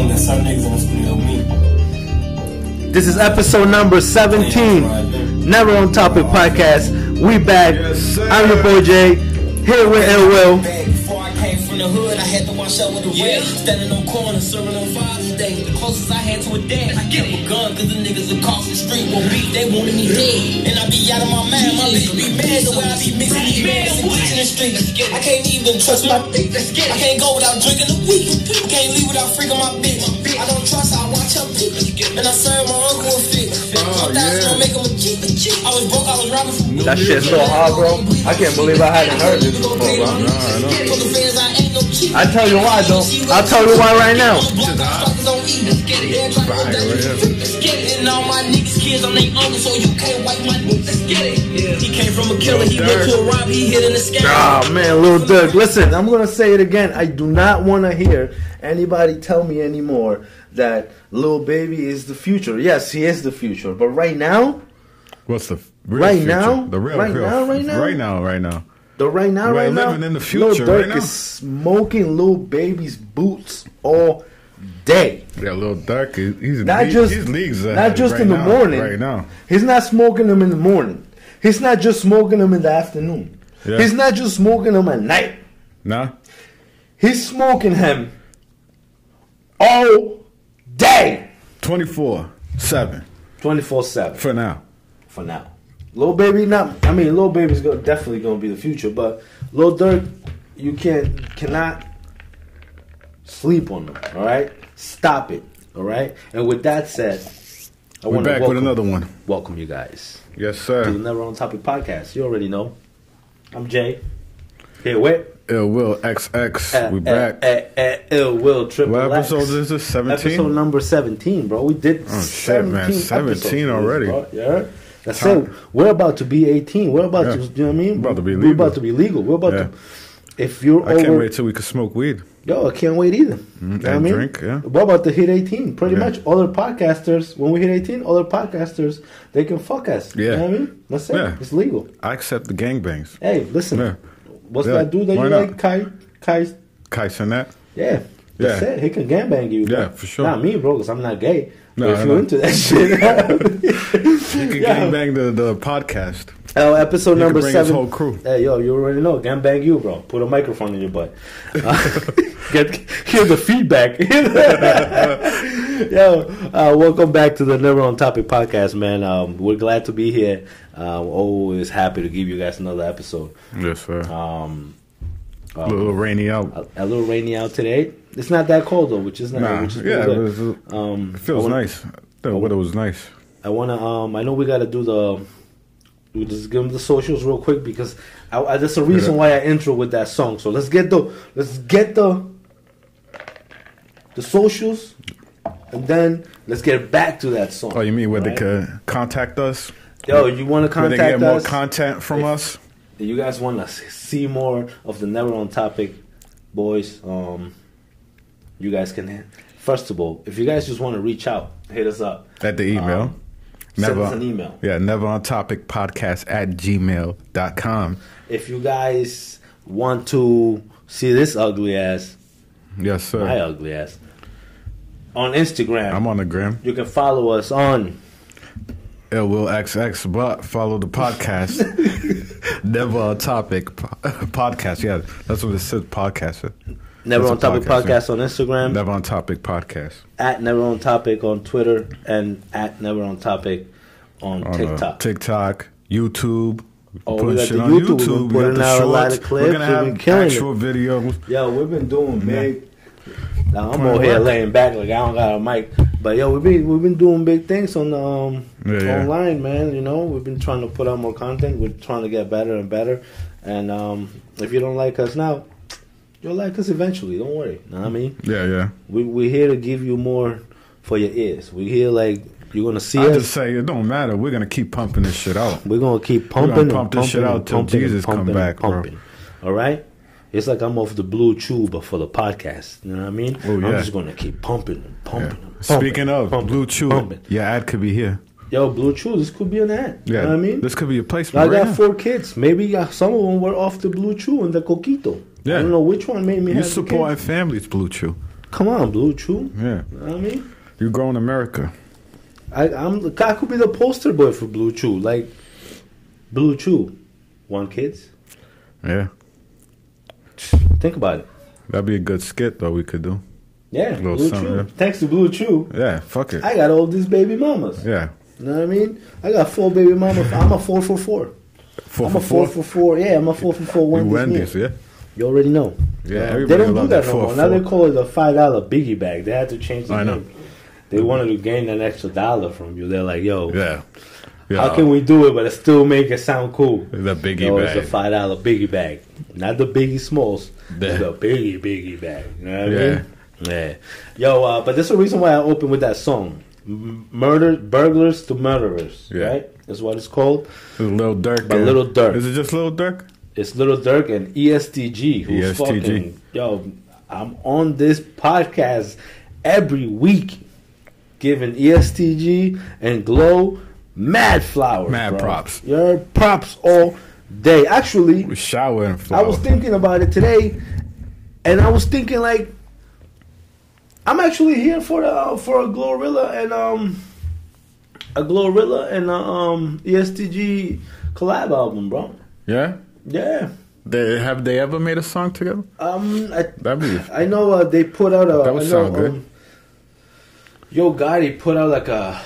long that some niggas in studio meet. This is episode number 17. Never on Topic Podcast. We back. I'm your boy Jay. Here with Ill Will. Before I came from the hood, I had to wash up with the red. Standing on corners, serving on Father's Day. The closest I had to a dad. I kept a gun, cause the niggas across the street won't beat, they wanted me dead. And I be out of my mind, my bitch be mad the way I be mixing these bands and in the street. I can't even trust my bitch. I can't go without drinking a week. I can't leave without freaking my bitch. I don't trust, I watch her bitch. And I serve my uncle a fit. Oh, I yeah. make him a cheap. I was broke, I was robbing That shit's so hard, bro. I can't believe I hadn't heard this before, bro. I tell you why, though. I'll tell you why right now. And all my niggas kids on they uncle, so you can't wipe my niggas. He came from a killer, he went to a rob, he hit in the sky. Oh man, Lil Durk. Listen, I'm gonna say it again. I do not want to hear anybody tell me anymore that Lil Baby is the future. Yes, he is the future, but right now, What's the real Right future? now? The real, Right real now, right now? right now, right now. The right now, We're right now, in the Lil Durk right is smoking Lil Baby's boots all day. Yeah, little dark. He's Not he- just leagues not just right in the now, morning. Right now, He's not smoking them in the morning. He's not just smoking them in the afternoon. Yeah. He's not just smoking them at night. nah. He's smoking him all day. Twenty four seven 24 7 for now. for now. Lil Baby, not, I mean, Lil Baby's go, definitely going to be the future, but Lil Durk, you can't, cannot sleep on them, all right? Stop it, all right? And with that said, I want to back welcome, with another one. welcome you guys Yes, to sir. the Never On Topic podcast. You already know. I'm Jay. Here with Ill Will XX. uh, we uh, back. uh, Ill Will Triple what X. episode is this? Seventeen. Episode number 17, bro. We did Oh, shit, man. 17 episodes, already. Bro. Yeah. That's Time. it. We're about to be 18. We're about Yeah. to, you know what I mean? About to be We're about to be legal. We're about Yeah. to. If you're I over, can't wait till we can smoke weed. yo, I can't wait either. Mm-hmm. You know what I mean? drink, yeah. We're about to hit 18. Pretty Yeah. much, other podcasters. When we hit 18, other podcasters they can fuck us. You Yeah. know what I mean? That's it. It's legal. I accept the gangbangs. Hey, listen. What's that dude that Why you not? like? Kai, Kai Kai Cenat. Yeah. That's Yeah. it. He can gangbang you. bro. Yeah, for sure. Not me, bro, because I'm not gay. No, if you're into that shit. You can Yeah. gangbang the, the podcast. Oh, episode He number can bring his seven. whole crew. Hey, yo, you already know. Gangbang you, bro. Put a microphone in your butt. Uh, get hear the feedback. yo, uh, welcome back to the Never on Topic podcast, man. Um, we're glad to be here. Uh, we're always happy to give you guys another episode. Yes, sir. Um, a little rainy out. a, a little rainy out today. It's not that cold though, which is nice. Nah, which is yeah, really it, was- Um, it feels wanna- nice. The weather was nice. I wanna. Um, I know we gotta do the. We just give them the socials real quick because I, I, that's the reason why I intro with that song. So let's get the let's get the the socials, and then let's get back to that song. Oh, you mean where they right? could contact us? Yo, you want to Where they contact get more content from If- us? If you guys want to see more of the Never on Topic boys, um, you guys can. First of all, if you guys just want to reach out, hit us up. At the email. Um, send us an email. Yeah, never on topic podcast at gmail.com. If you guys want to see this ugly ass, Yes, sir. my ugly ass, on Instagram, I'm on the gram. you can follow us on. It will XX, but follow the podcast. never on topic po- podcast. Yeah, that's what it says. Podcast. Never That's on Topic podcast, podcast on Instagram, Never on topic podcast. at Never on Topic on Twitter, and at Never on Topic on, On uh, TikTok. TikTok, YouTube. Oh, we Putting got shit the on YouTube. We've been YouTube. Putting out a lot shorts. of clips. We're gonna have been it. actual videos. Yo, we've been doing big. Now I'm over here work. laying back like I don't got a mic, but yo, we've been we've been doing big things on um Yeah, yeah. online, man. You know, we've been trying to put out more content. We're trying to get better and better. And um, if you don't like us now, you'll like us eventually. Don't worry. Know what I mean, Yeah, yeah. we we're here to give you more for your ears. We here like you're gonna see it. I us. just say it don't matter. We're gonna keep pumping this shit out. We're gonna keep gonna pumping, and pump this shit pumping out and till Jesus come pumping back, bro. pumping. All right, it's like I'm off the blue chew, but for the podcast. You know what I mean? Oh, I'm yeah. just gonna keep pumping and pumping. Yeah. And pumping Speaking of pumping, Blue Chew, pumping. your ad could be here. yo, blue chew, this could be an ad. Yeah, You know what I mean? this could be I placement. got right now. four kids. Maybe uh, some of them were off the blue chew and the coquito. Yeah. I don't know which one made me You supporting families, Blue Chew. Come on, Blue Chew. Yeah, You know what I mean? you grow in America. I, I'm the I could be the poster boy for Blue Chew. Like Blue Chew, want kids? Yeah, Think about it. that'd be a good skit though. We could do. Yeah, Little Blue something, Chew. yeah. Thanks to Blue Chew, Yeah, fuck it. I got all these baby mamas. Yeah, You know what I mean? I got four baby mamas. I'm a four for four. 4 I'm for a four four. for four. Yeah, I'm a four for four. You Wendy's. Wendy's, yeah. You already know. Yeah, Uh, they don't do that that no more. Now they call it a five dollar biggie bag. They had to change the I know. name. They wanted to gain an extra dollar from you. They're like, yo, Yeah. yeah. how can we do it but it still make it sound cool? The biggie Yo, bag. it's a five dollar biggie bag, not the biggie smalls. It's the biggie biggie bag. You know what I Yeah. mean? Yeah. Yo, uh, but there's the reason why I opened with that song, "Murder Burglars to Murderers." Yeah. Right? That's what it's called. It's Lil Durk. By and- Lil Durk. Is it just Little Durk? It's Little Durk and EST Gee who's ESTG. fucking yo. I'm on this podcast every week, giving EST Gee and Glow mad flowers. Mad bro. props. Your props all day. Actually, We shower and I was thinking about it today, and I was thinking like, I'm actually here for the for a Glorilla and um, a Glorilla and a, um EST Gee collab album, bro. yeah. Yeah. They have they ever made a song together? Um, I, That'd be. I know uh, they put out a. That would I know, sound good. um, Yo Gotti put out like a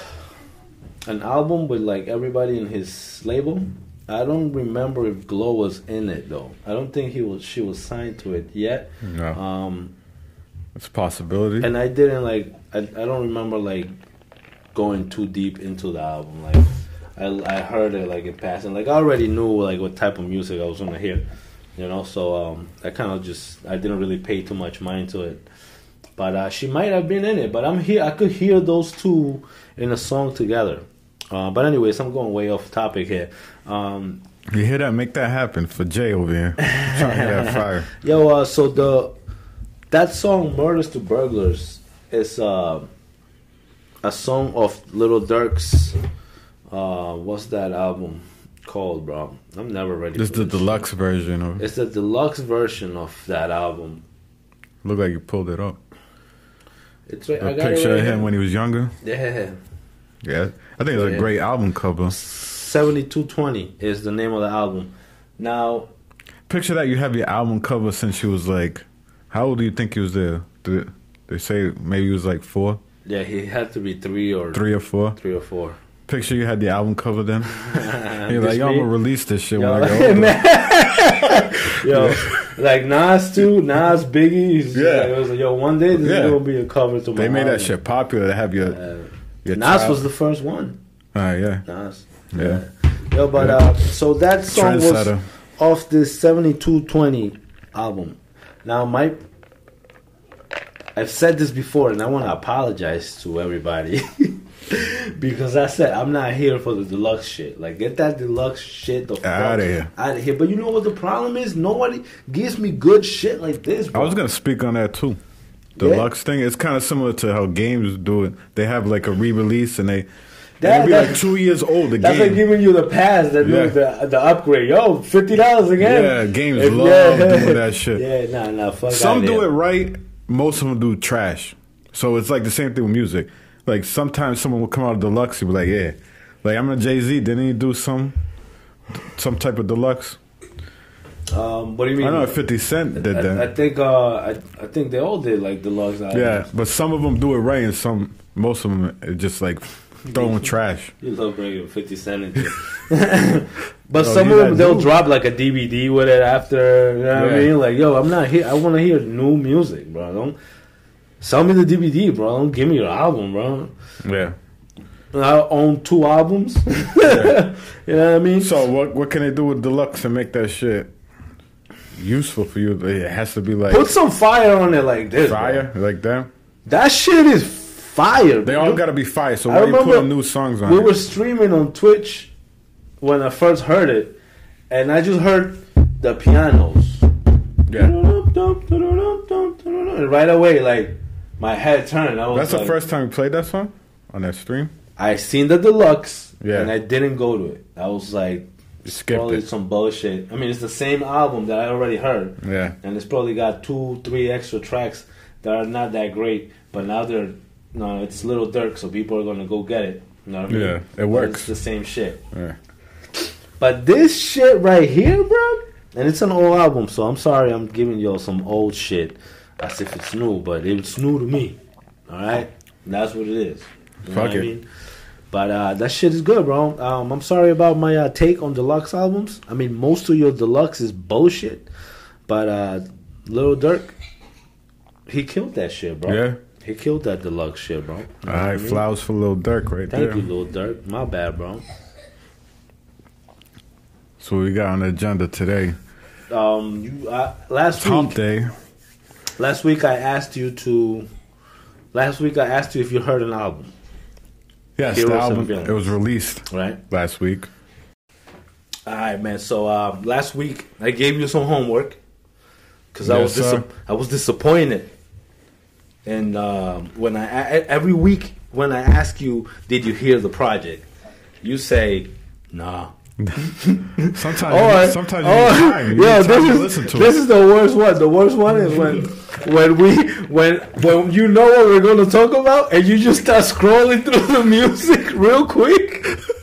an album with like everybody in his label. I don't remember if Glow was in it though. I don't think he was. She was signed to it yet. No, Um, it's a possibility. and I didn't like. I, I don't remember like going too deep into the album. Like I I heard it like in passing. Like I already knew like what type of music I was gonna hear. You know, so um, I kind of just I didn't really pay too much mind to it. But uh, she might have been in it. But I'm here. I could hear those two in a song together. Uh, but anyways, I'm going way off topic here. Um, you hear that? Make that happen for Jay over here. Trying to hear that fire. Yo, uh, so the that song "Murders to Burglars" is uh, a song of Little Durk's. Uh, what's that album called, bro? I'm never ready. This is the deluxe version of. It's the deluxe version of that album. Look like you pulled it up. It's right. A I got it picture right of him here. when he was younger. Yeah, Yeah, I think it's a Yeah. great album cover. seventy-two twenty is the name of the album. Now, Picture that you have your album cover since you was like, how old do you think he was there? Did they say maybe he was like four, yeah, he had to be three or three or four? three or four. Picture you had the album cover then. You're like, yo, I'm gonna release this shit Yo, when I go. older. yo, like Nas too, Nas Biggie. Yeah. like, it was like, yo, one day this Yeah. is gonna be a cover to. They made that shit popular to have your, Uh, your Nas child- was the first one. Alright, yeah. Nas. Yeah. Yo, but Yeah. uh, so that song was off this seventy-two twenty album. Now, my. I've said this before, and I want to apologize to everybody because I said I'm not here for the deluxe shit. Like, get that deluxe shit the fuck Outta here. Out of here. But you know what the problem is? Nobody gives me good shit like this. I was gonna speak on that too. Yeah. Deluxe thing. It's kind of similar to how games do it. They have like a re-release and they. That- That, be like two years old. The That's game. like giving you the pass, that Yeah. the the upgrade. Yo, fifty dollars again. Yeah, games If- love doing that shit. Yeah, nah, nah, fuck Some do it right. Most of them do trash. So it's like the same thing with music. Like sometimes someone will come out of deluxe. You be like, yeah, like I'm a Jay Z. Didn't he do some some type of deluxe? Um, what do you mean? I know if Fifty Cent did I, that. I think uh, I, I think they all did like deluxe albums. yeah, but some of them do it right, and some most of them just like throwing trash. You love bringing 50 Cent into But Oh, some of them, they'll dude. drop like a DVD with it after. You know what I mean? Like, yo, I'm not here. I want to hear new music, bro. Don't sell me the DVD, bro. Don't give me your album, bro. Yeah. I own two albums. you know what I mean? So what what can they do with deluxe and make that shit useful for you? It has to be like Put some fire on it like this. bro. fire, like that. That shit is fire. They all gotta be fire. So why you putting new songs on? We were streaming on Twitch when I first heard it, and I just heard the pianos. yeah. And right away, like my head turned. I was That's the first time you played that song on that stream. I seen the deluxe, Yeah. and I didn't go to it. I was like, skipped probably it. some bullshit. I mean, it's the same album that I already heard, Yeah. and it's probably got two, three extra tracks that are not that great, but now they're no, it's Little Durk, so people are gonna go get it. You know what I mean? Yeah, it works. It's the same shit. Yeah. But this shit right here, bro, and it's an old album, so I'm sorry I'm giving y'all some old shit as if it's new, but it's new to me. All right, that's what it is. You know Fuck what I it. mean? But uh, that shit is good, bro. Um, I'm sorry about my uh, take on deluxe albums. I mean, most of your deluxe is bullshit, but uh, Little Durk, he killed that shit, bro. Yeah. He killed that deluxe shit, bro. You All right, mean? flowers for Lil Durk right Thank there. Thank you, Little Durk. My bad, bro. So we got on the agenda today. Um, you uh, last Hump week. Day. Last week I asked you to. Last week I asked you if you heard an album, Yes, Heroes the album. It was released right? last week. All right, man. So um, last week I gave you some homework because I was Yes, dis- I was disappointed, and um, when I every week when I ask you, did you hear the project? You say, nah. Sometimes, Or, sometimes you or- time. You yo, need time to this is this is the worst one. The worst one is when when we when when you know what we're going to talk about and you just start scrolling through the music real quick.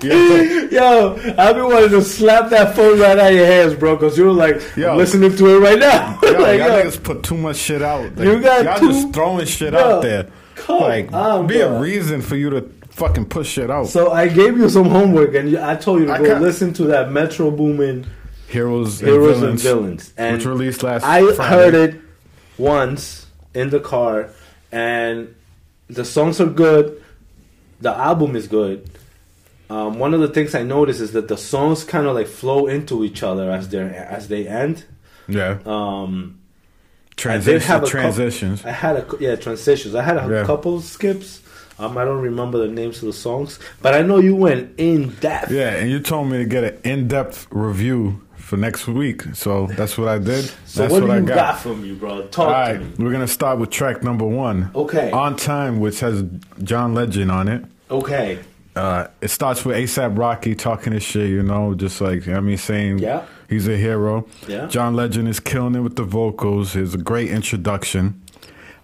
Yo, I've been wanting to slap that phone right out of your hands, bro, because you're like Yo. listening to it right now. Yo, like, y'all yo, niggas put too much shit out. Like, You got y'all too- just throwing shit Yo, out there. come like, on, be bro. a reason for you to fucking push shit out. So I gave you some homework, and I told you to I go listen to that Metro Boomin Heroes, and Heroes Villains, and Villains, and which released last. I Friday. heard it once in the car, and the songs are good. The album is good. Um, one of the things I noticed is that the songs kind of like flow into each other as they as they end. Yeah, Um, I Transition, have transitions. Couple, I had a yeah transitions. I had a Yeah. couple skips. Um, I don't remember the names of the songs, but I know you went in depth. yeah, and you told me to get an in-depth review for next week, so that's what I did. So that's what do I you got. got. from you, bro? Talk All to me. we're gonna start with track number one. Okay. On Time, which has John Legend on it. Okay. Uh, it starts with ASAP Rocky talking his shit, you know, just like I mean, saying Yeah. he's a hero. Yeah. John Legend is killing it with the vocals. It's a great introduction.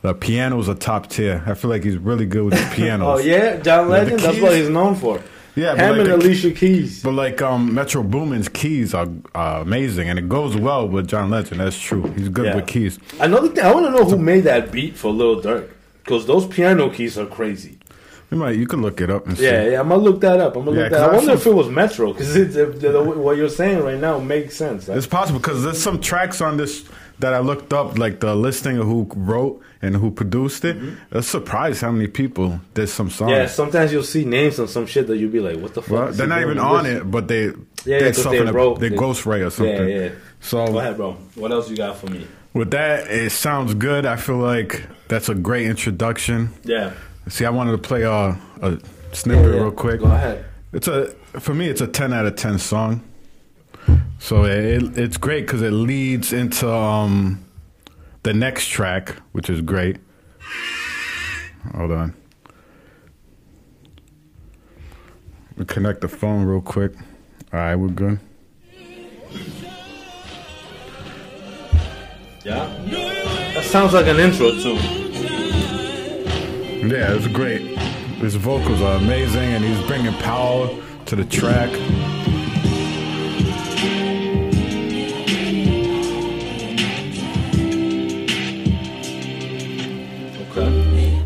The pianos are top tier. I feel like he's really good with the pianos. Oh yeah, John Legend. That's what he's known for. Yeah, him like and the- Alicia Keys. But like um, Metro Boomin's keys are uh, amazing, and it goes well with John Legend. That's true. He's good Yeah. with keys. Another thing, I want to know who made that beat for Lil Durk because those piano keys are crazy. You might you can look it up and see. Yeah, yeah, I'm gonna look that up. I'm gonna Yeah, look that. 'cause I wonder if it was Metro because what you're saying right now makes sense. It's possible because there's some tracks on this that I looked up, like the listing of who wrote and who produced it. I was surprised how many people did some songs. Mm-hmm. yeah, sometimes you'll see names on some shit that you'll be like, "What the fuck?" Well, they're not even on this? it, but they Yeah, yeah, something. they wrote- they they- ghostwrite or something. Yeah, yeah. So Go ahead, bro. What else you got for me? with that, it sounds good. I feel like that's a great introduction. Yeah, See, I wanted to play a, a snippet Yeah, yeah. real quick. Go ahead. It's a for me, it's a ten out of ten song. So it, it's great because it leads into um, the next track, which is great. Hold on. We connect the phone real quick. All right, we're good. Yeah, that sounds like an intro too. Yeah, it's great. His vocals are amazing, and he's bringing power to the track. Okay,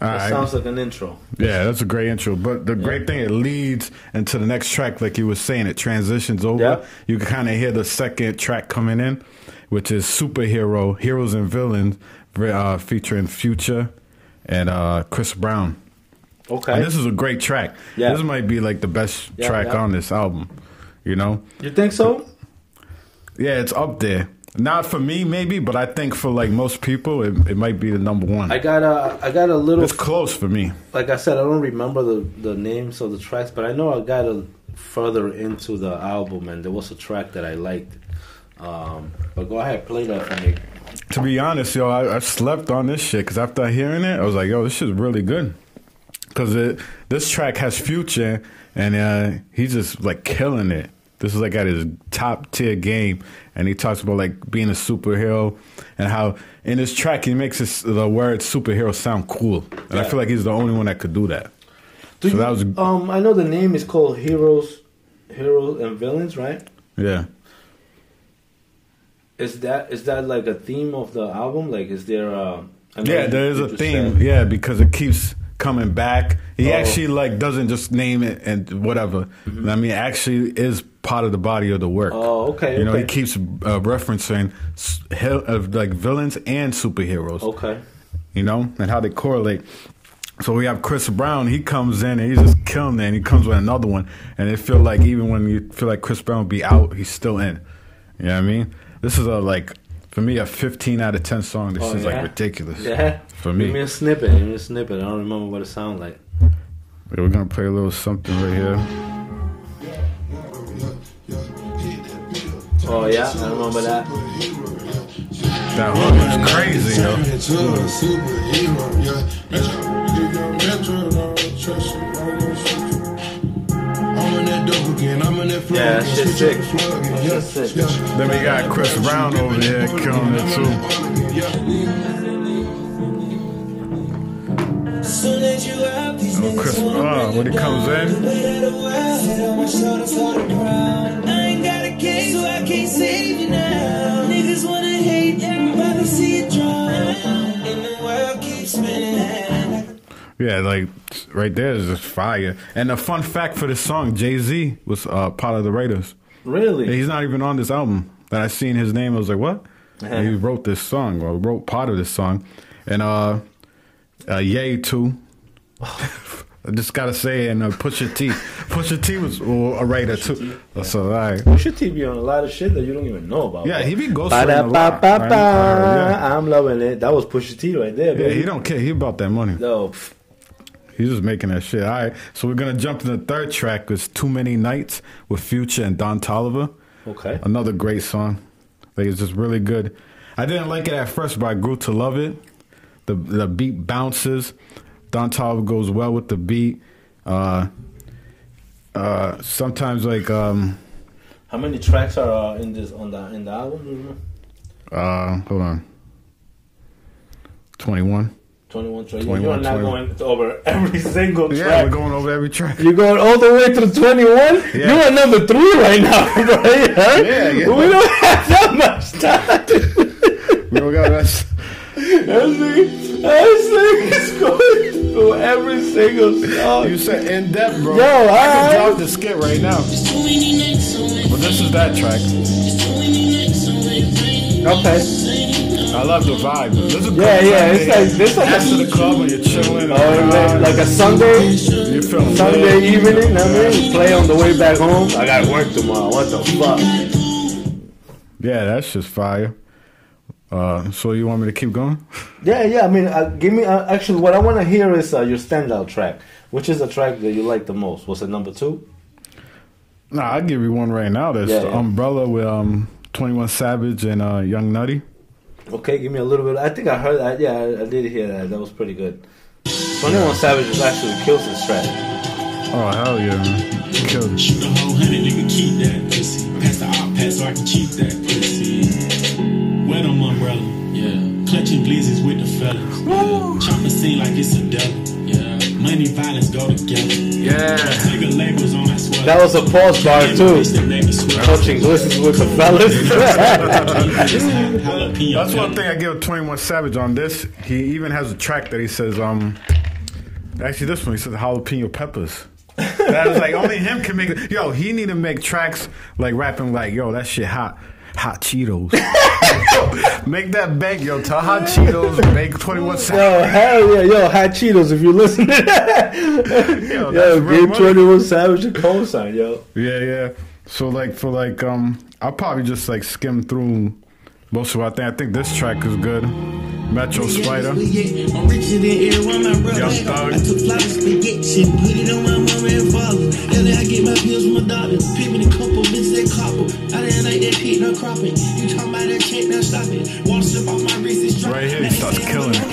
All that right. sounds like an intro. Yeah, that's a great intro. But the great thing, it leads into the next track, like you were saying, it transitions over. Yeah. You can kind of hear the second track coming in, which is Superhero, Heroes and Villains, uh, featuring Future and uh, Chris Brown. Okay, And this is a great track. Yeah. This might be like the best Yeah, track yeah. on this album. You know? you think so? Yeah, it's up there. Not for me, maybe, but I think for like most people, it, it might be the number one. I got a, I got a little. it's close for me. like I said, I don't remember the, the names of the tracks, but I know I got a further into the album, and there was a track that I liked. Um, but go ahead, play that for me. To be honest, yo, I, I slept on this shit because after hearing it, I was like, yo, this shit's really good. Because this track has future, and uh, he's just like killing it. This is like at his top tier game, and he talks about like being a superhero and how in his track he makes his, the word superhero sound cool, and I feel like he's the only one that could do that. Do So you- that was- um. I know the name is called Heroes, Heroes and Villains, right? Yeah, Is that is that like a theme of the album? Like, is there a? Yeah, there is a theme. said- Yeah, because it keeps coming back. He Oh. actually like doesn't just name it and whatever. I mean, actually is part of the body of the work. Mm-hmm. Oh, okay. You know, he keeps uh, referencing hel- uh, like villains and superheroes. Okay. you know, and how they correlate. So we have Chris Brown. He comes in and he's just killing it. And he comes with another one, and it feel like even when you feel like Chris Brown be out, he's still in. You know what I mean? This is a like for me a 15 out of 10 song. This Oh, is yeah? like ridiculous. Yeah. For me. Give me me, a snippet. Give me a snippet. I don't remember what it sounds like. we're gonna play a little something right here. Oh yeah, I remember that. That hook is crazy, yo. Turn into a superhero, yeah. That dope again, I'm in that flow Yeah, again, that shit's sick. the plug again, That shit's yeah, sick. yeah. Then we got Chris Brown over here killing it too. Soon as you out, these Oh, Chris, uh, when he comes in, Head of the world, head on my shoulders for the crown. I ain't got a case, so I can't save you now. Niggas wanna hate, everybody see it drown. Yeah, like right there is just fire. And a fun fact for this song, Jay Z was uh, part of the Raiders. Really? Yeah, he's not even on this album. That I seen his name, I was like, what? And he wrote this song, or wrote part of this song, and uh, uh Ye too. I just gotta say, and uh, Pusha T, Pusha T was a writer too. So all right, Pusha T be on a lot of shit that you don't even know about. yeah, bro. he be ghostwriting a lot. Right? Uh, yeah. I'm loving it. That was Pusha T right there, yeah, he don't care. He about that money. No, pff, He's just making that shit. All right, so we're gonna jump to the third track. It's "Too Many Nights" with Future and Don Toliver. okay. Another great song. Like it's just really good. I didn't like it at first, but I grew to love it. The the beat bounces. Don Toliver goes well with the beat. Uh, uh, sometimes like um, How many tracks are uh, in this on the in the album? do you remember? uh, hold on, twenty one. 21 tracks. 21, You're not 21. going over every single track. Yeah, we're going over every track. You're going all the way to 21? Yeah. You're at number three right now, bro. Yeah, yeah. We don't have that much time. We don't got that. That thing, that thing going through every single song. You said in depth, bro. Yo, I alright. can drop the skit right now. But this is that track. Okay. I love the vibe. This is Yeah, yeah. It's like this like after a, the club when you're chilling. oh, like, like a Sunday you feeling Sunday good. evening. I mean, play on the way back home. I got work tomorrow. What the fuck? Yeah, that's just fire. Uh, so you want me to keep going? Yeah, yeah. I mean, uh, give me. Uh, actually, what I want to hear is uh, your standout track. Which is the track that you like the most? Was it number two? Nah, I'll give you one right now. That's Yeah, the yeah. Umbrella with um, 21 Savage and uh, Young Nudy. Okay, give me a little bit. I think I heard that. Yeah, I, I did hear that. That was pretty good. Twenty One Savage is actually kills this track. Oh, hell yeah, man. Killed it. Shoot a whole hundred, nigga, keep that pussy. Pass the op pass so I can keep that pussy. Wet on my umbrella, yeah. Clutching blizzards with the fellas. Chop the scene like it's a devil, yeah. Money, violence go together. Yeah. Nigga labels on my sweater. That was a pause bar too. That make me. Touching glistens with the fellas. That's one thing I give 21 Savage on this. He even has a track that he says, um, actually this one, he says jalapeno peppers. that is like only him can make it. Yo, he need to make tracks like rapping like, yo, that shit hot. Hot Cheetos. make that bank, yo. Tell Hot Cheetos, make 21 Savage. Yo, hell yeah, yo, Hot Cheetos, if you listen to that. Yo, yo, give 21 Savage a call sign, yo. Yeah, yeah. So like for like um I'll probably just like skim through most of what I think. I think this track is good. Metro Spider. I'm richer than everyone, my brother. Young Thug. I took flight of spaghetti, put it on my mama and father. And I get my pills from my doctor. Pick me couple, bitch, that copper. I didn't like that pit, no cropping. You talking about that check, now stop it. Wanna slip off my wrist, it's dropping. Right here, he starts killing it.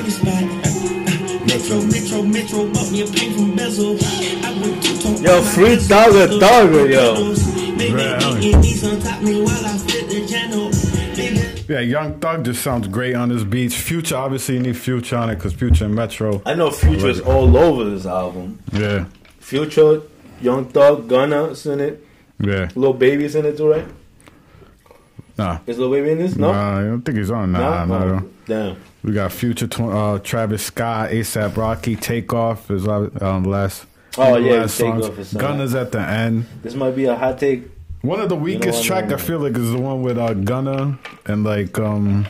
Metro, Metro, Metro, bought me a paint from bezel. I went two-tone- Yo, free Thugger, Thugger, yo. They Yeah. make me eat some top me while I flip the channel. Nigga. Yeah, Young Thug just sounds great on his beats. Future, obviously, you need Future on it because Future and Metro. I know Future is all over this album. Yeah, Future, Young Thug, Gunna's in it. yeah. Little Baby's in it too, right? Nah, Is Little Baby in this? No. nah, I don't think he's on. Nah, No? nah, Oh. Damn. We got Future, uh, Travis Scott, ASAP Rocky, Takeoff is uh, um, last. Oh, yeah, songs. Gunna's at the end. This might be a hot take. One of the weakest what, track I feel like is the one with uh, Gunna and like um,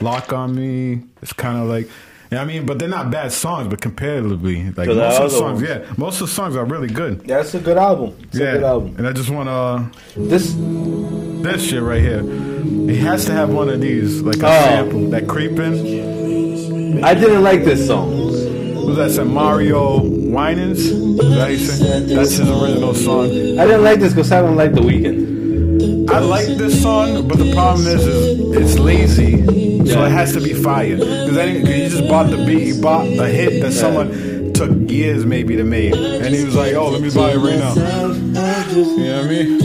Lock on Me. It's kind of like. Yeah, I mean, but they're not bad songs, but comparatively, like most of the songs, ones. yeah, most of the songs are really good. Yeah, it's a good album. It's yeah, a good album. and I just want to This this shit right here. He has to have one of these, like a Oh. sample, that creeping. I didn't like this song. Who's that? Said Mario Winans. That you? That's his original song. I didn't like this because I don't like The Weeknd. I like this song, but the problem is, is it's lazy, so Yeah. it has to be fire. Because you just bought the beat, he bought a hit that someone took years maybe to make, and he was like, "Oh, let me buy it right now." You know what I mean?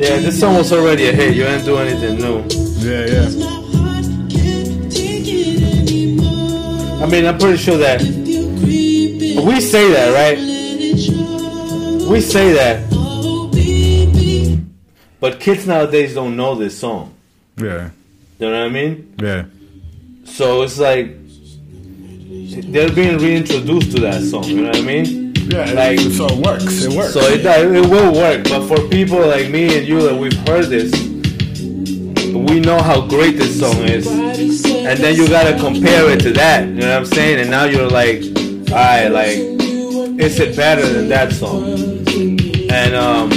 Yeah, this song was already a hit. You didn't do anything new. Yeah, yeah. I mean, I'm pretty sure that we say that, right? We say that, but kids nowadays don't know this song. Yeah, You know what I mean? yeah, So it's like they're being reintroduced to that song. You know what I mean? yeah. Like- so it works. It works. So it, it will work, but for people like me and you that we've heard this, we know how great this song is, and then you gotta compare it to that. You know what I'm saying? And now you're like, alright, like, is it better than that song? And um,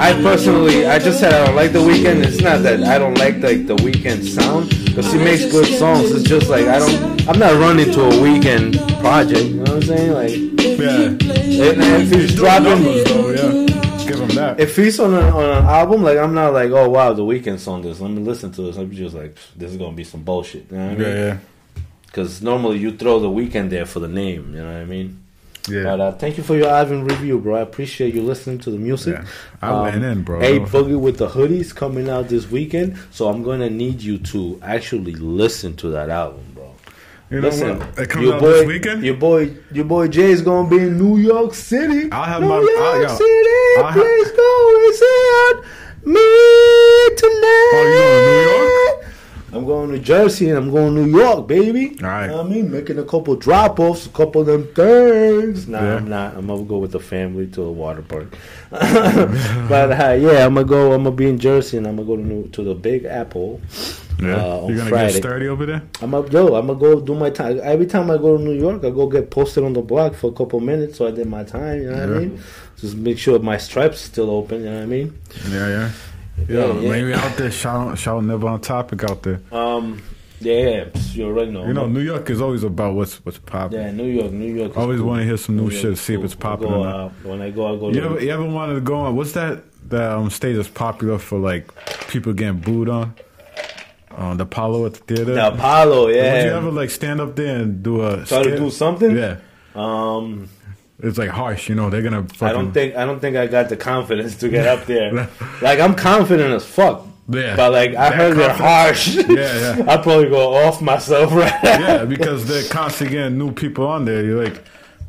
I personally, I just said I don't like the Weeknd. It's not that I don't like like the Weeknd sound, because he makes good songs. It's just like I don't, I'm not running to a Weeknd project. You know what I'm saying? Like, yeah. if, if he's dropping. Numbers, though, yeah. Him. If he's on, a, on an album, like I'm not like, oh wow, the Weeknd's on this. Let me listen to this. I'm just like, this is gonna be some bullshit. You know what I mean? yeah, yeah, Because normally you throw the Weeknd there for the name. You know what I mean? yeah. But uh, thank you for your Ivan review, bro. I appreciate you listening to the music. Um, Yeah. I went in, bro. Hey, Boogie with the hoodies coming out this weekend, so I'm gonna need you to actually listen to that album, bro. you know Listen, what? It comes your out boy, this weekend. your boy, your boy Jay is gonna be in New York City. I'll have New my- York I'll- yo, City, I'll ha- please go and me tonight. Oh, you going to New York? I'm going to Jersey and I'm going to New York, baby. All right. Know I mean, making a couple drop offs, a couple of them things. Nah, Yeah. I'm not. I'm gonna go with the family to a water park. but uh, yeah, I'm gonna go. I'm gonna be in Jersey and I'm gonna go to New, to the Big Apple. Yeah, uh, on you gonna Friday. get sturdy over there? I'm gonna yo. I'm gonna go do my time. Every time I go to New York, I go get posted on the block for a couple minutes, so I did my time. You know what I mean? Just make sure my stripes still open. You know what I mean? Yeah, yeah. Yeah, yeah. maybe out there, shout, shout never on topic out there. Um. Yeah, you already know. You know, New York is always about what's what's popping. Yeah, New York, New York. is Always cool. wanna hear some new York shit, is see if it's popping go, or not. uh, when I go, I go. You ever, you ever wanted to go on? What's that? That um, stage that's popular for like people getting booed on. On the Apollo at the theater. the Apollo. Yeah. Would you ever like stand up there and do a Try to do something? Yeah, Um, it's like harsh. You know, they're gonna. Fucking, I don't think I don't think I got the confidence to get up there. like I'm confident as fuck. Yeah. But like I That heard they're harsh. Yeah, yeah. I probably go off myself right. yeah, because they're constantly getting new people on there. You're like,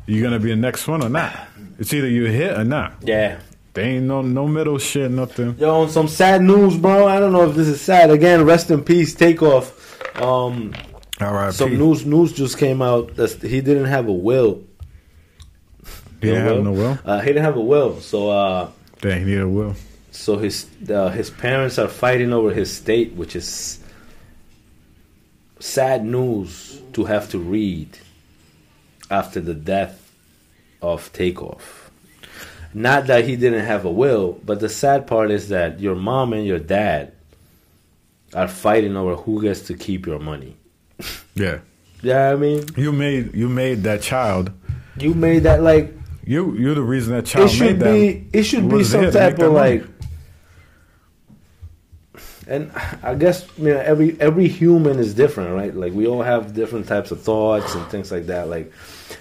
you gonna be the next one or not? It's either you hit or not. Yeah. They ain't no no middle shit, nothing. Yo, on some sad news, bro. I don't know if this is sad. Again, rest in peace. Takeoff. Um, All right, some news news just came out that he didn't have a will. He didn't have no will. Uh, he didn't have a will. So uh, Dang, he needed a will. so his uh, his parents are fighting over his state, which is sad news to have to read after the death of Takeoff. Not that he didn't have a will, but the sad part is that your mom and your dad are fighting over who gets to keep your money. Yeah, Yeah, I mean, you made you made that child. you made that like You you're the reason that it child should made be that. it should be some it type of money? like and I guess you know every every human is different, right? Like we all have different types of thoughts and things like that. Like,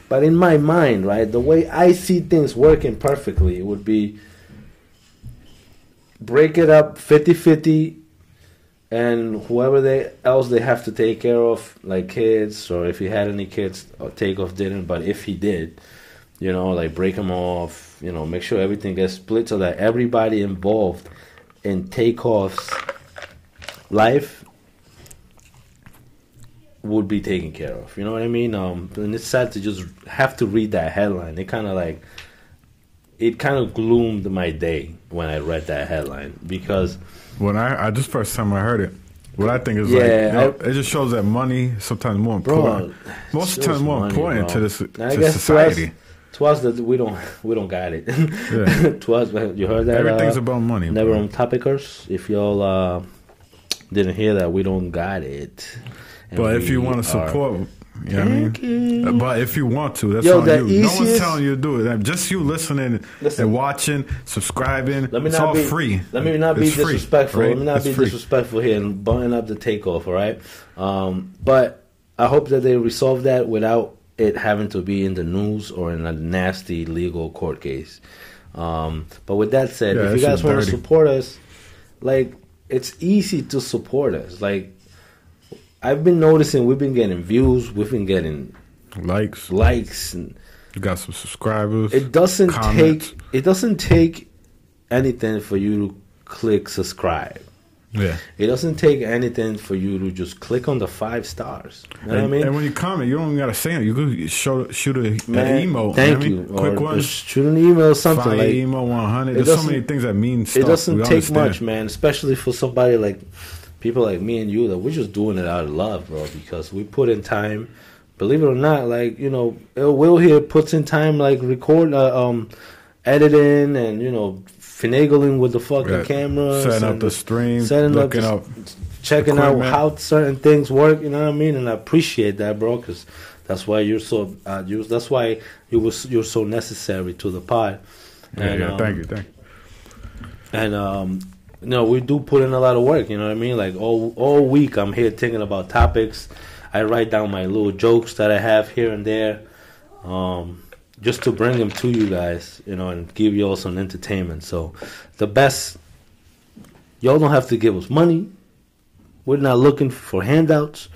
but in my mind, right, the way I see things working perfectly would be break it up 50-50 and whoever they else they have to take care of, like kids, or if he had any kids, or Takeoff didn't. But if he did, you know, like break them off, you know, make sure everything gets split so that everybody involved in Takeoff's life would be taken care of. You know what I mean? Um, and it's sad to just have to read that headline. It kind of like it kind of gloomed my day when I read that headline because When I, I just first time I heard it, what I think is Yeah, like, know, I- it just shows that money sometimes more Bro, important. Most of the time more money, important bro. to this to society. Us that we don't we don't got it. Yeah. to us, you heard that? Everything's uh, about money. Never bro. on topicers. If y'all uh, didn't hear that, we don't got it. And But if you want to support, you know what I mean? But if you want to, that's Yo, on the you. No one's telling you to do it. Just you listening Listen. and watching, subscribing. Let me it's not all be free. Let me not be It's free, disrespectful. right? Let me not It's be free. disrespectful here and button up the takeoff. All right, um, but I hope that they resolve that without it having to be in the news or in a nasty legal court case. Um, but with that said, Yeah, if you guys want to support us, like it's easy to support us. Like I've been noticing, we've been getting views, we've been getting Likes. likes, and You got some subscribers. it doesn't comments. take it doesn't take anything for you to click subscribe. Yeah. It doesn't take anything for you to just click on the five stars. You know what I and, mean? and when you comment, you don't even gotta say it. You could show, shoot a, an Man, emo. Thank you. you. know I mean? Quick one. shoot an email or something Fire like. email 100. There's so many things that mean stuff. It doesn't We take understand. much, man. Especially for somebody like people like me and you that we're just doing it out of love, bro. Because we put in time. Believe it or not, like you know, Ill Will here puts in time, like record, uh, um, editing, and you know, finagling with the fucking Yeah. cameras, Setting up the stream, setting looking the- up checking out how certain things work. You know what I mean? And I appreciate that, bro, because that's why you're so. Uh, you, that's why you was you're so necessary to the pod. Yeah, And, yeah, um, thank you, thank you. And um, you know, we do put in a lot of work. You know what I mean? Like all all week, I'm here thinking about topics. I write down my little jokes that I have here and there, um, just to bring them to you guys. You know, and give you all some entertainment. So, the best. Y'all don't have to give us money. We're not looking for handouts,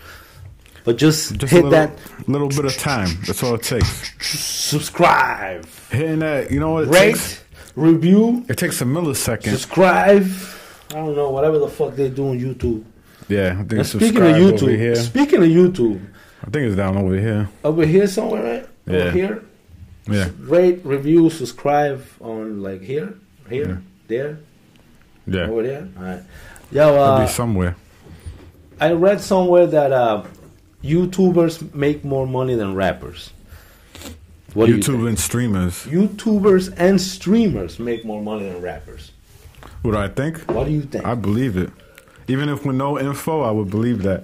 but just, Just hit little, that little bit of time. That's all it takes. subscribe, Hitting that, you know what? It rate, takes, review, it takes a millisecond. subscribe. I don't know whatever the fuck they do on YouTube. yeah, I think it's speaking of YouTube, here. speaking of YouTube, I think it's down over here. over here somewhere, right? Yeah. Over here, Yeah, rate, review, subscribe on like here, here, Yeah. there, yeah. over there. All right, yo. It'll Uh, be somewhere. I read somewhere that uh, YouTubers make more money than rappers. What do you YouTube and streamers. YouTubers and streamers make more money than rappers. What do I think? What do you think? I believe it. Even if with no info, I would believe that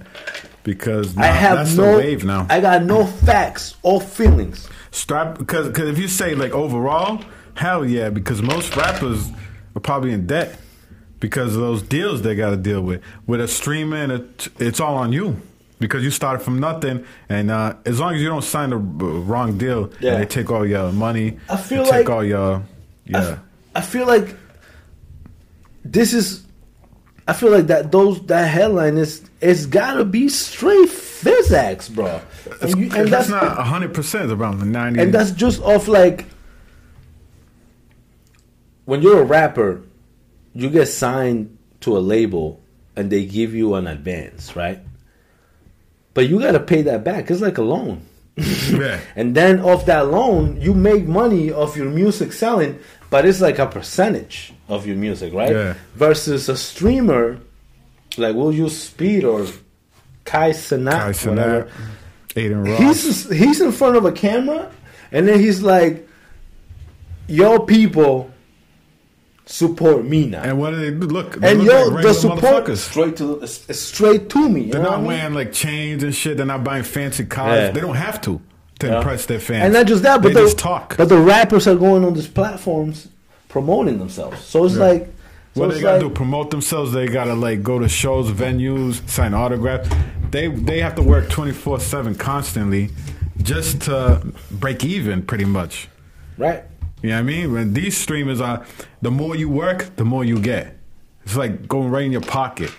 because I have that's no the wave now. I got no facts or feelings. Strap because because if you say like overall, hell yeah, because most rappers are probably in debt because of those deals they got to deal with. With a streaming, it, it's all on you because you started from nothing, and uh, as long as you don't sign the wrong deal, Yeah. and they take all your money, I feel they take like- all your yeah. f- I feel like this is. I feel like that those that headline is it's gotta be straight physics, bro. And, you- and that's, that's not hundred percent around the ninety. and that's just off like when you're a rapper, you get signed to a label and they give you an advance, right? But you gotta pay that back. It's like a loan. yeah. And then off that loan, you make money off your music selling, but it's like a percentage of your music, right? Yeah. Versus a streamer, like we'll use Speed or Kai Cenat, Kai whatever. Adin Ross. He's he's in front of a camera, and then he's like, "Yo, people, support me now." and what do they do? Look, they And look yo, like the support straight to straight to me. They're not I mean? wearing like chains and shit. They're not buying fancy cars. Yeah. They don't have to to Yeah. impress their fans. And not just that, but they the, just talk. But the rappers are going on these platforms promoting themselves. So it's Yeah. like What it's they gotta like- do? Promote themselves. They gotta like go to shows, venues, sign autographs. They they have to work twenty four seven constantly, just to break even, pretty much. Right. You know what I mean? When these streamers are, the more you work, the more you get. It's like going right in your pocket.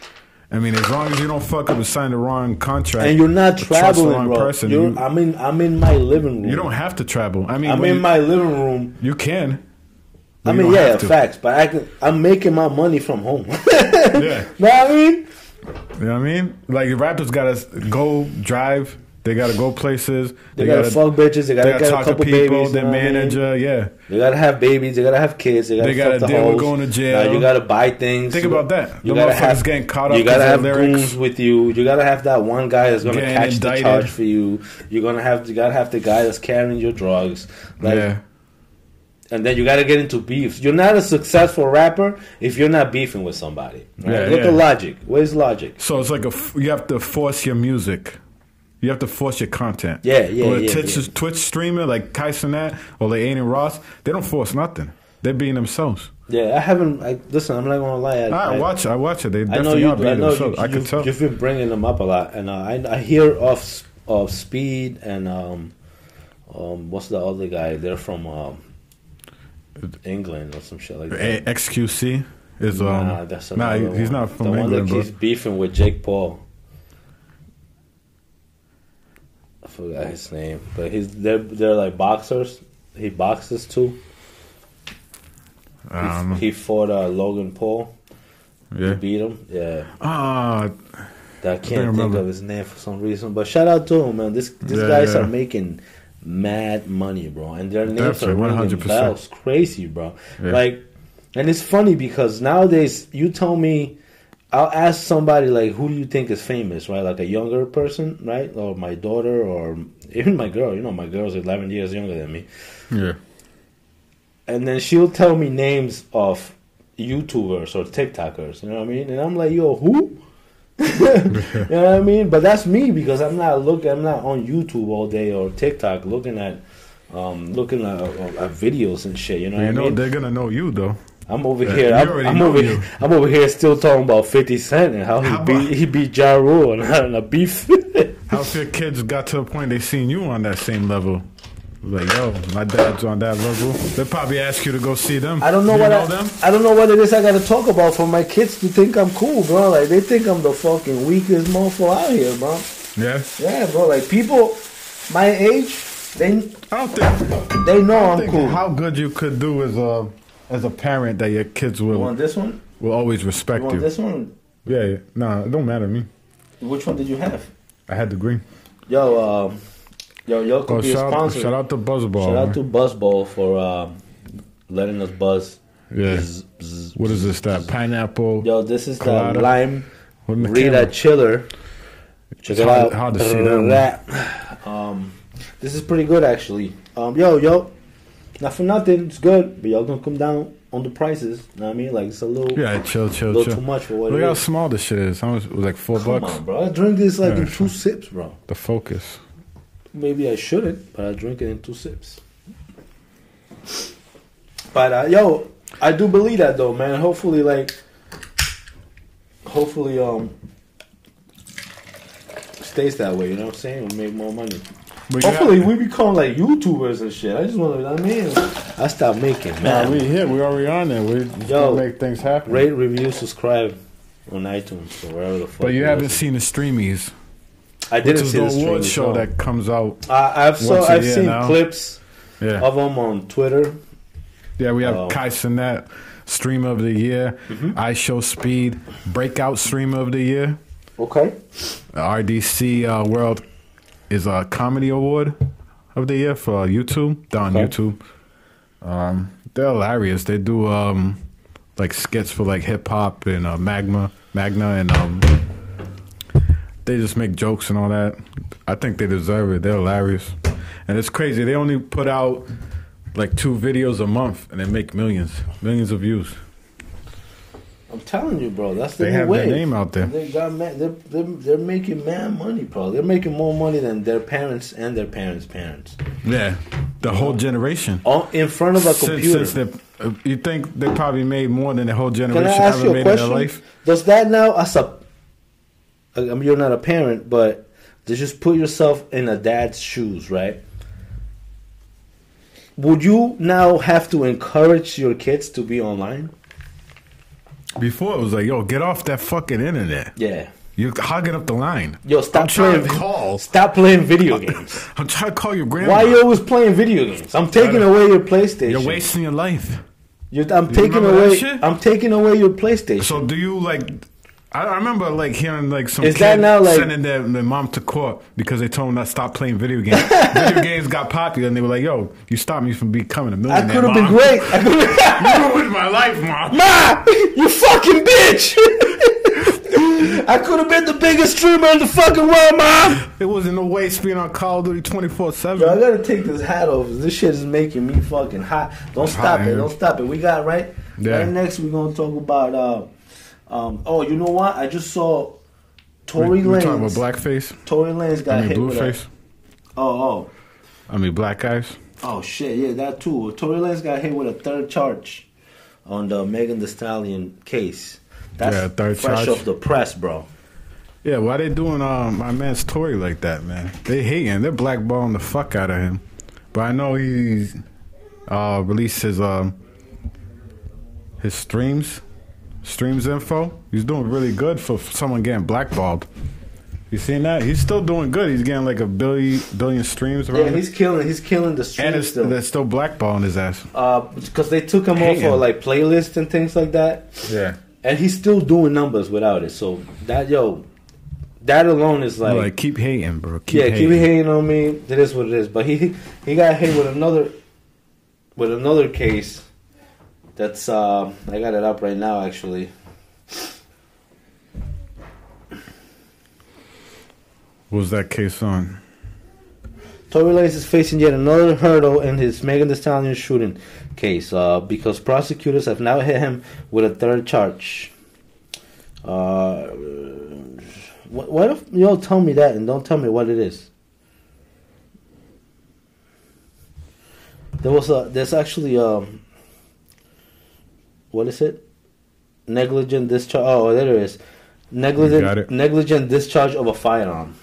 I mean, as long as you don't fuck up and sign the wrong contract, And you're not traveling, wrong bro. person, you, I'm in. I'm in my living room. you don't have to travel. I mean, I'm in you, my living room. you can. I mean, yeah, facts. But I can. I'm making my money from home. Yeah. know what I mean? You know what I mean? Like rappers gotta go drive. They gotta go places. They, gotta, fuck bitches. They gotta, They gotta get a talk to couple people. babies. their what I mean? manager. Yeah. They gotta have babies. They gotta have kids. They gotta, They gotta the deal with going to jail. Now you gotta buy things. Think about that. You The gotta motherfuckers have getting caught up You gotta have lyrics. goons with you. You gotta have that one guy that's gonna catch indicted. the charge for you. You're gonna have you gotta have the guy that's carrying your drugs. Like, yeah. and then you gotta get into beefs. You're not a successful rapper if you're not beefing with somebody. Right? Yeah, Look yeah. at Logic. Where's Logic? So it's like a f- you have to force your music. You have to force your content. Yeah, yeah, Or a yeah, Twitch, yeah. Twitch streamer like Kai Cenat or like Adin Ross, they don't force nothing. They're being themselves. Yeah, I haven't. I, listen, I'm not gonna lie. I, I, I watch. I watch it. They definitely you. are being know you, themselves. I can tell. you've been bringing them up a lot, and uh, I, I hear of of Speed and um, um, what's the other guy? They're from um, England or some shit like A- that. XQC is um. nah, that's nah, he's one. not from the one England, that keeps beefing with Jake Paul. I forgot his name, but he's they're they're like boxers. He boxes too. I don't. He fought uh, Logan Paul. Yeah. Beat him. Yeah. Ah, that I can't think remember. of his name for some reason. But shout out to him, man. This these Yeah, guys yeah. are making mad money, bro, and their names Definitely, are ringing 100%. bells, crazy, bro. Yeah. Like, and it's funny because nowadays you tell me. I'll ask somebody like, "Who do you think is famous?" Right, like a younger person, right, or my daughter, or even my girl. You know, my girl's eleven years younger than me, yeah. and then she'll tell me names of YouTubers or TikTokers. You know what I mean? And I'm like, "Yo, who?" you know what I mean? But that's me because I'm not looking. I'm not on YouTube all day or TikTok looking at, um, looking at, at videos and shit. You know You what I know mean? they're gonna know you though. I'm over Yeah, here. I'm, I'm over. you. I'm over here still talking about Fifty Cent and how he beat he beat Ja Rule and on a beef. How if your kids got to a point they seen you on that same level? Like, yo, my dad's on that level. They'll probably ask you to go see them. I don't know you what know I, them. I don't know what it is I gotta talk about for my kids to think I'm cool, bro. Like they think I'm the fucking weakest motherfucker out here, bro. Yeah. Yeah, bro. Like people my age, they I don't think. they know I'm cool. how good you could do as a uh, as a parent that your kids you will want this one? will always You respect want you. this one? Yeah, yeah. Nah, it don't matter to me. Which one did you have? I had the green. Yo, um, yo, yo could Oh, be shout, out, sponsor. shout out to Buzzball. Shout out to Buzzball for uh, letting us buzz. yeah. Bzz, bzz. What is this? That pineapple? Yo, this is the lime What in the Rita camera? Chiller. Check It's it hard- out. hard to see. That. Um, this is pretty good actually. Um, yo, yo, not for nothing, it's good, but y'all gonna come down on the prices. You know what I mean? Like it's a little, Yeah, chill, chill, little chill. too much for what Look it how is. small this shit is. How much? It was like four Come bucks. on, bro. I drink this like Yeah, in two sips, bro. The focus. Maybe I shouldn't, but I drink it in two sips. But uh, yo, I do believe that though, man. Hopefully, like, hopefully, um, stays that way. You know what I'm saying? We make more money. But Hopefully, we become like YouTubers and shit. I just want to. I mean, I stop making Nah, man. we here. We already on there. We Yo, make things happen. Rate, review, subscribe on iTunes or wherever the fuck. but you haven't listen. seen the Streamys, I didn't see the the award stream, show that comes out. I, I've saw. I've seen now. clips Yeah, of them on Twitter. yeah. We have Oh. Kai Cenat, Streamer of the Year. Mm-hmm. I Show Speed, Breakout Stream of the Year. Okay. RDC uh, World is a comedy award of the year for YouTube. They're on Okay. YouTube. Um, they're hilarious. They do um, like skits for like hip hop and uh, Magma, Magna, and um, they just make jokes and all that. I think they deserve it. They're hilarious, and it's crazy. They only put out like two videos a month, and they make millions, millions of views. I'm telling you, bro. That's the They have their name out there. They got ma- they're, they're they're making man money, bro. They're making more money than their parents and their parents' parents. Yeah, the whole generation. All in front of a computer. since uh, you think they probably made more than the whole generation Can I ask ever you a made in their question? life? Does that now, as a, I mean, you're not a parent, but to just put yourself in a dad's shoes, right? Would you now have to encourage your kids to be online? Before it was like, yo, get off that fucking internet. Yeah. You're hogging up the line. Yo, stop I'm trying playing. to call. Stop playing video games. I'm trying to call your grandma. Why you always playing video games? I'm taking away your PlayStation. You're wasting your life. You're- I'm You taking away. I'm taking away your PlayStation. So do you like? I I remember like hearing like some Is kid that now, like- sending their, their mom to court because they told them not to stop playing video games. video games got popular, and they were like, "Yo, you stopped me from becoming a I millionaire." I could have been Mom. great. I could've- You ruined my life, mom. Ma, you fucking bitch! I could have been the biggest streamer in the fucking world, Ma. It wasn't no waste being on Call of Duty twenty four Yo, I seven. gotta take this hat off. This shit is making me fucking hot. Don't stop hot it. in Don't stop it. We got right. Yeah. Right next, we're gonna talk about. Uh, um. Oh, you know what? I just saw Tory We talking about Lanez. blackface. Tory Lanez got I mean hit with a. Oh, oh, I mean black guys. oh shit! Yeah, that too. Tory Lanez got hit with a third charge on the Megan Thee Stallion case. That's Yeah, third fresh charge. off the press, bro. Yeah, why they doing um, my man's Tory like that, man? They hating. They're blackballing the fuck out of him. But I know he uh, released his um, his streams, streams info. He's doing really good for someone getting blackballed. You seen that? He's still doing good. He's getting like a billion billion streams around. Yeah, he's killing. He's killing the streets and it's, still. they're still blackballing his ass. Uh, because they took him off of like playlists and things like that, Yeah. and he's still doing numbers without it. So that yo, that alone is like, Like, keep hating, bro. Keep yeah, hating. keep hating on me. It is what it is. But he he got hit with another with another case. That's uh, I got it up right now actually. What was that case on? Tory Lanez is facing yet another hurdle in his Megan Thee Stallion shooting case uh, because prosecutors have now hit him with a third charge. Uh, what, what if y'all tell me that and don't tell me what it is? There was a. There's actually um. What is it? Negligent discharge. Oh, there it is. Negligent it. negligent discharge of a firearm.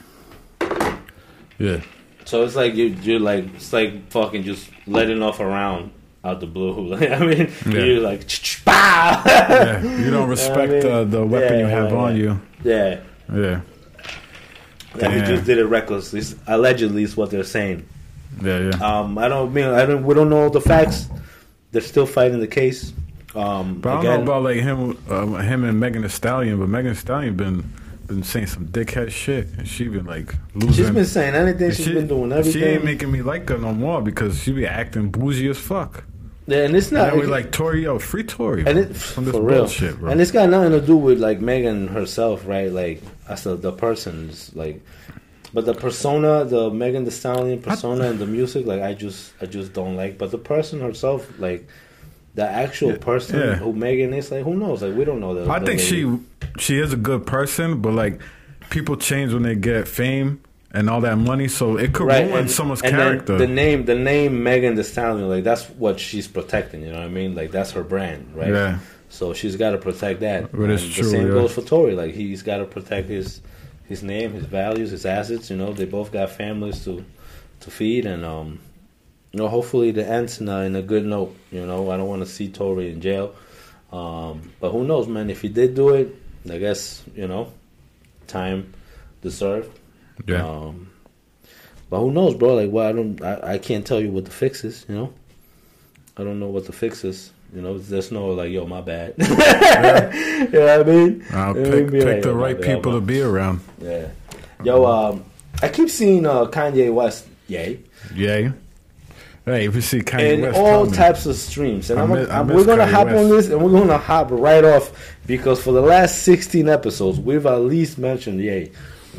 Yeah. So it's like you you're like it's like fucking just letting off a round out the blue. Like, I mean, Yeah. you're like pow. yeah. You don't respect mean, uh, the weapon you yeah, have yeah, on you. yeah, Yeah. that he just did it recklessly. Allegedly, is what they're saying. Yeah, yeah. Um, I don't mean I don't. We don't know all the facts. They're still fighting the case. Um, But I don't again, know about like him, um, him and Megan Thee Stallion. But Megan Thee Stallion been been saying some dickhead shit, and she been like losing. she's been saying anything. and She's she- been doing everything. She ain't making me like her no more because she be acting bougie as fuck. yeah, and it's not then we like Tory, yo, free Tory, and it, for real. bullshit, bro. And it's got nothing to do with like Megan herself, right? Like as the, the person's like, but the persona, the Megan Thee Stallion persona, and the music, like I just I just don't like. But the person herself, like the actual Yeah, person yeah. who Megan is, like who knows? Like we don't know the. I the think lady. she she is a good person, but like people change when they get fame and all that money, so it could ruin and, someone's and character. The name, the name Megan Thee Stallion, like that's what she's protecting. You know what I mean? Like that's her brand, right? Yeah. So she's got to protect that. But it's true, The same yeah. goes for Tory. Like he's got to protect his his name, his values, his assets. You know, they both got families to to feed, and um, you know, hopefully the ends in a, in a good note. You know, I don't want to see Tory in jail. Um, but who knows, man? If he did do it, I guess you know, time deserved. yeah, Um, but who knows, bro? Like, well, I don't, I, I can't tell you what the fix is. You know, I don't know what the fix is. You know, there's no like, yo, my bad. you know what I mean? I'll pick, pick like, the right bad, people to be around. Yeah. Yo, um, I keep seeing uh, Kanye West, yay, Yeah. Hey, if you see Kanye in West all coming, types of streams, and I I'm, miss- I miss we're gonna Kanye hop West. on this, and we're gonna hop right off because for the last 16 episodes, we've at least mentioned yay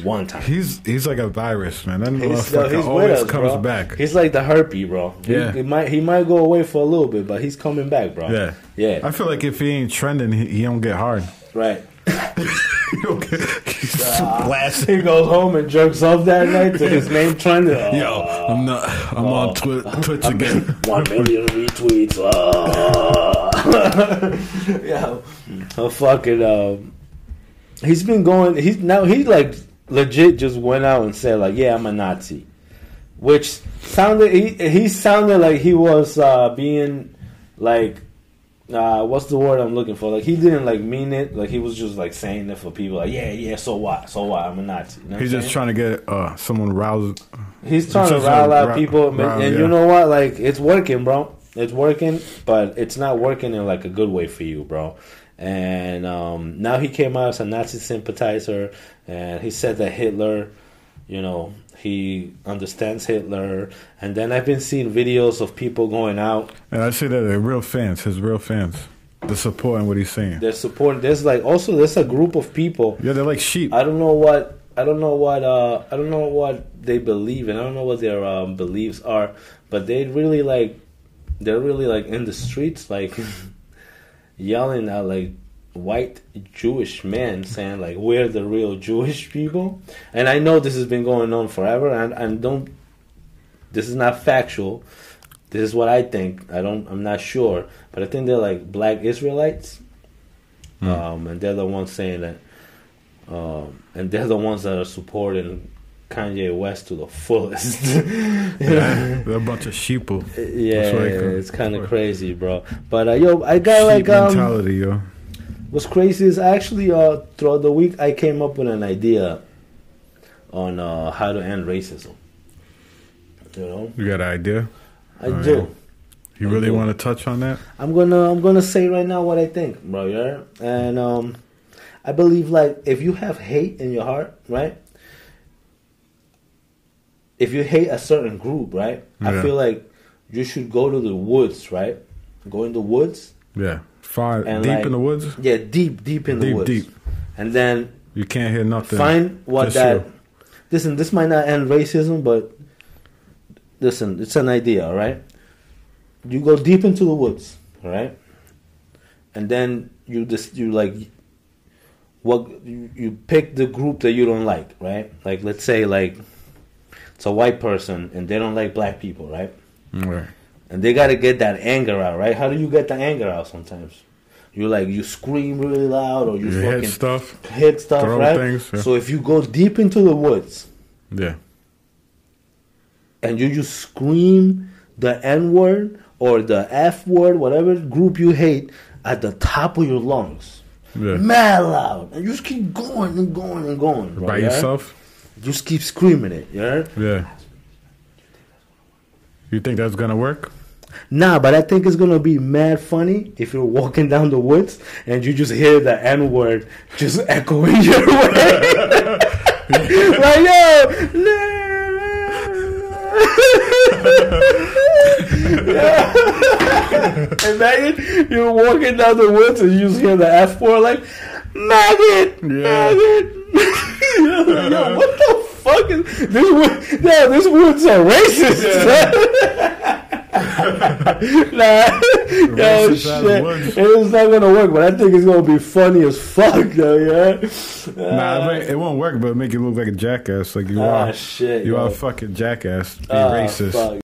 One time. He's he's like a virus, man. That He's, yo, motherfucker he's with always us, comes bro. back. He's like the herpes, bro. He- Yeah. he, might he might go away for a little bit, but he's coming back, bro. yeah, yeah, I feel like if he ain't trending, he, he don't get hard. right. He don't get, he's Ah. He goes home and jerks off that night to his name trending. Oh, Yo, I'm not. I'm on Twi- Twitch again. One million retweets. Oh. yeah, a fucking. Um, he's been going. He's now he like legit just went out and said like, yeah, I'm a Nazi, which sounded he he sounded like he was uh, being like. Uh, what's the word I'm looking for? Like he didn't like mean it. Like he was just like saying it for people. Like yeah, yeah. So what? So what? I'm a Nazi. You know He's just trying to get uh, someone roused. He's trying to rile out ri- people, and rile, and yeah. you know what? Like it's working, bro. It's working, but it's not working in like a good way for you, bro. And um, now he came out as a Nazi sympathizer, and he said that Hitler, you know, he understands Hitler. And then I've been seeing videos of people going out, And I say that they're real fans, his real fans. They're supporting what he's saying. they're supporting. There's like also there's a group of people Yeah, they're like sheep. I don't know what I don't know what uh I don't know what they believe and I don't know what their um, beliefs are, but they really like they're really like in the streets like yelling at like white Jewish men saying like we're the real Jewish people. And I know this has been going on forever and and don't this is not factual. This is what I think. I don't I'm not sure, but I think they're like black Israelites. Um, and they're the ones saying that um, and they're the ones that are supporting Kanye West to the fullest. Yeah, they're a bunch of sheeple. yeah, That's what I call- it's kind of crazy, bro. But uh, yo, I got Sheep like um, mentality, yo. What's crazy is actually uh, throughout the week I came up with an idea on uh, how to end racism. You know, You got an idea? I Oh, do. yeah. You I really do. want to touch on that? I'm gonna I'm gonna say right now what I think, bro. Yeah, and um, I believe like if you have hate in your heart, right? If you hate a certain group, right? I feel like you should go to the woods, right? Go in the woods, Yeah. Far And deep like- in the woods? yeah, deep, deep in the woods, deep. and then You can't hear nothing. find what that. you. Listen, this might not end racism, but listen, it's an idea, all right? You go deep into the woods, all right? And then you just you like what you, you pick the group that you don't like, right? Like let's say like it's a white person and they don't like black people, right? Right. And they got to get that anger out, right? How do you get the anger out sometimes? You like you scream really loud or you You fucking hit stuff? hit stuff, right? things, yeah. So if you go deep into the woods Yeah. and you just scream the N word or the F word, whatever group you hate, at the top of your lungs, Yeah. mad loud, and you just keep going and going and going. bro, By yeah? yourself? Just keep screaming it, yeah. Yeah. You think that's gonna work? Nah, but I think it's gonna be mad funny if you're walking down the woods and you just hear the N word just echoing your way. like yo, Imagine you're walking down the woods and you just hear the F word like maggot, Yeah. maggot. Yo, what the fuck is this? Wood, yeah, this woods are racist. nah, yo, Racist shit. It's not gonna work, but I think it's gonna be funny as fuck, though. Yeah. nah, it, it won't work, but it make you look like a jackass. Like you Ah, are. shit, You yo. are a fucking jackass. Be Ah, racist. fuck.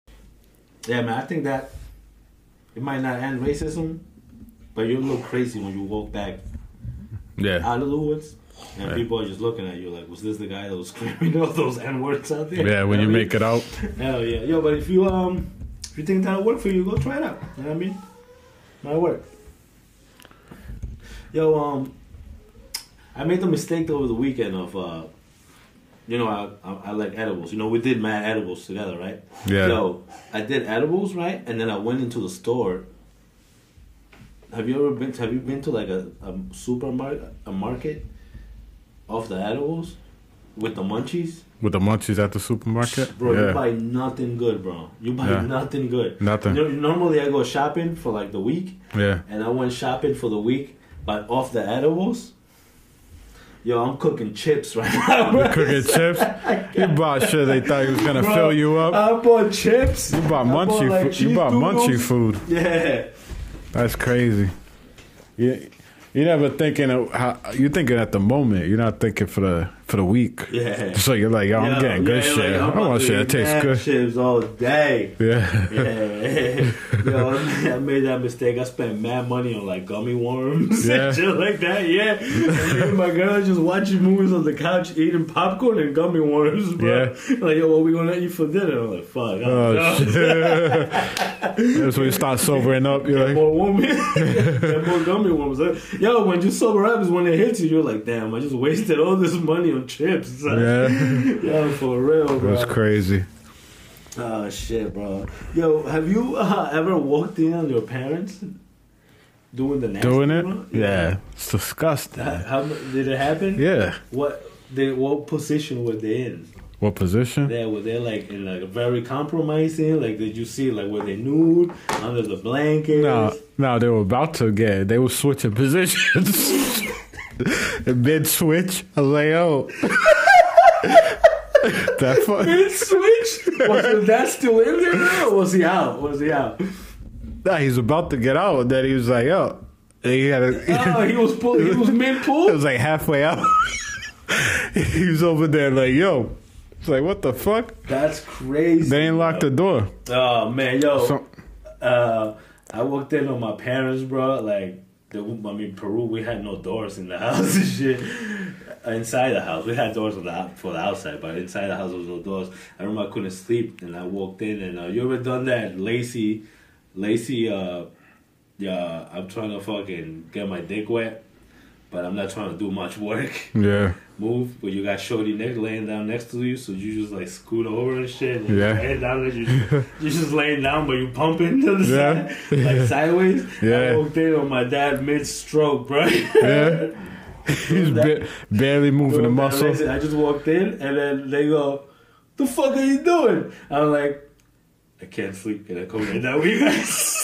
Yeah, man, I think that it might not end racism, but you look crazy when you walk back Yeah. out of the woods. And Yeah. people are just looking at you like, was this the guy that was screaming all those N words out there? Yeah, when you know what I make it out. mean? Hell yeah. Yo, but if you um if you think that'll work for you, go try it out. You know what I mean? Might work. Yo, um I made the mistake over the weekend of uh you know, I, I, I like edibles. You know, we did mad edibles together, right? Yeah. Yo, I did edibles, right? And then I went into the store. Have you ever been? Have you been to like a, a supermarket, a market, of the edibles, with the munchies? With the munchies at the supermarket? Bro, you buy nothing good, bro. You buy Yeah. nothing good. Nothing. You know, normally I go shopping for like the week, Yeah. and I went shopping for the week, but off the edibles, yo, I'm cooking chips right now. Bro. Cooking chips. You bought shit they thought he was gonna Bro, fill you up. I bought chips. You bought I munchy. like, food. you bought doodles. munchy food. Yeah. That's crazy. Yeah. You're never thinking of how you're thinking at the moment. You're not thinking for the for the week. Yeah. So you're like, yo, I'm Yo, getting good yeah, shit. like, I want to shit that tastes good. Chips all day. Yeah. Yeah, yo, I made that mistake. I spent mad money on like gummy worms Yeah. and shit like that. Yeah, and my girl just watching movies on the couch, eating popcorn and gummy worms. Bro. Like, yo, what we gonna eat for dinner? I'm like, fuck. Oh shit. That's when you start sobering up. You're like, More woman, more gummy worms. Yo, when you sober up is when it hits you. You're like, damn, I just wasted all this money on chips. yeah. Yo, for real, bro. That's crazy. Oh shit, bro. Yo, have you uh, ever walked in on your parents doing the nasty, Doing it? bro? Yeah. It's disgusting. How, how did it happen? Yeah. What? They, what position were they in? What position? There were they like in like a very compromising? Like did you see like were they nude under the blankets? No, no, they were about to get. They were switching positions. Mid switch, I was like, yo. that fun. Mid switch? Was dad still in there or was he out? Was he out? Nah, he was about to get out, and then he was like, yo. And he had a, Oh, he was pull, he was mid it pull. was like halfway out. he was over there like, yo. It's like, what the fuck? That's crazy. They didn't lock the door. Oh man, yo. So, uh, I walked in on my parents, bro. Like, the, I mean, Peru, we had no doors in the house and shit. Inside the house, we had doors for the for the outside, but inside the house was no doors. I remember I couldn't sleep, and I walked in, and uh, you ever done that, lacy, lacy? Uh, yeah, I'm trying to fucking get my dick wet, but I'm not trying to do much work. yeah. Move, but you got shorty neck laying down next to you, so you just like scoot over and shit. And Yeah. Laying down, and you you just laying down, but you pumping to the Yeah. side, like sideways. Yeah. I walked in on my dad mid stroke, bro. Yeah. He's ba- barely moving the muscle. I just walked in, and then they go, "The fuck are you doing?" I'm like, "I can't sleep. Can I come in you guys?"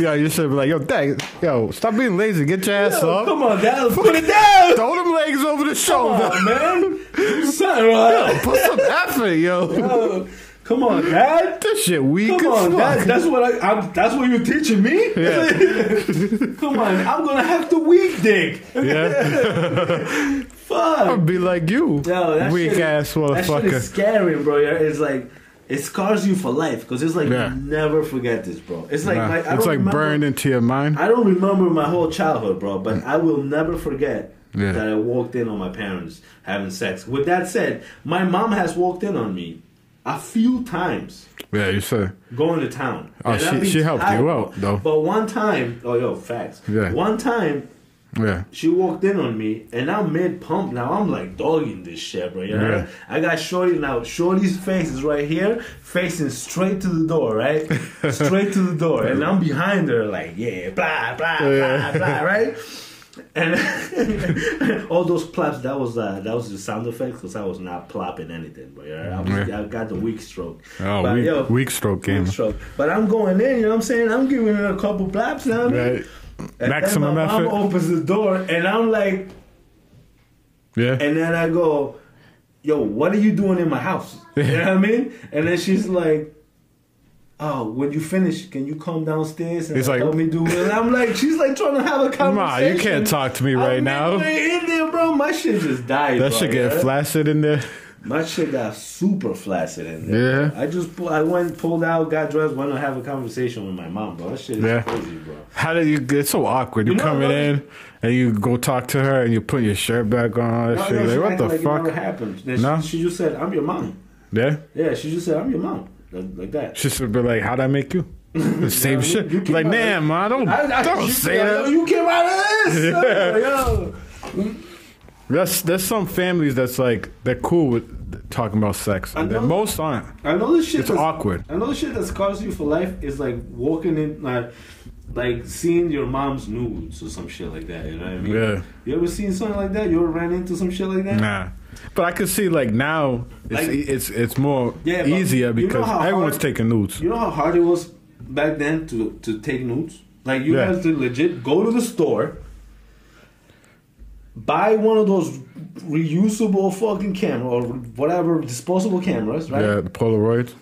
Yeah, you should be like, yo, dang, yo, stop being lazy. Get your ass Yo, up. come on, dad, put it down. Throw them legs over the shoulder. Come on, man. Do something, right? Put some effort, yo. Yo, Come on, dad. This shit weak Come as on, fuck. that, that's what I. I'm, that's what you're teaching me. Yeah. Come on, I'm gonna have to weak dick. yeah, Fuck. I'd be like you, Yo, that weak shit, ass That shit is motherfucker. scary, bro. It's like it scars you for life because it's like Yeah. you never forget this, bro. It's like Nah, my, I it's don't like remember, burned into your mind. I don't remember my whole childhood, bro, but I will never forget Yeah. that I walked in on my parents having sex. With that said, my mom has walked in on me a few times yeah, you said. going to town. Oh, she- she helped tired, you out, though. But one time, oh yo, facts. Yeah. One time, Yeah, she walked in on me, and I'm mid pump. Now I'm like dogging this shit, bro. You know? Yeah. I got Shorty now. Shorty's face is right here, facing straight to the door, right? straight to the door, and I'm behind her, like yeah, blah blah Yeah. blah blah, right? And all those plops, that was uh, that was the sound effects because I was not plopping anything, but I, was, Yeah. I got the weak stroke. Oh, but, weak- yo, weak stroke game. weak stroke. But I'm going in, you know what I'm saying? I'm giving her a couple plops now. right. And Maximum then my effort. mom opens the door, and I'm like, Yeah, and then I go, "Yo, what are you doing in my house?" You know what I mean? And then she's like, "Oh, when you finish, can you come downstairs and He's like- help me do?" it?" And I'm like, "She's like trying to have a conversation." Ma, you can't talk to me right I'm now. in there, bro. My shit just died. that bro, should get yeah? flaccid in there. My shit got super flaccid in there. Yeah. I just pull, I went, pulled out, got dressed, went to have a conversation with my mom, bro. That shit is Yeah. crazy, bro. How do you? It's so awkward. You, You know, coming in and you go talk to her and you put your shirt back on. No, shit. no, like, what the like It fuck? happened. Then No? she, she just said, "I'm your mom." Yeah, Yeah, she just said, "I'm your mom," like, like that. she should be like, "How'd I make you?" The same you- shit. you like, out- damn, man, don't I, I, don't say yo, that. You came out of this. Yo. There's there's some families that's like they're cool with talking about sex. I know. most aren't. I know this shit. It's awkward. I know the shit that scars you for life is like walking in, like, like seeing your mom's nudes or some shit like that. You know what I mean? Yeah. You ever seen something like that? You ever ran into some shit like that? Nah. But I could see like now it's Like- it's it's more Yeah, easier because everyone's hard- taking nudes. You know how hard it was back then to to take nudes. Like you Yeah. had to legit go to the store, buy one of those reusable fucking camera or whatever disposable cameras, right? Yeah, the Polaroids.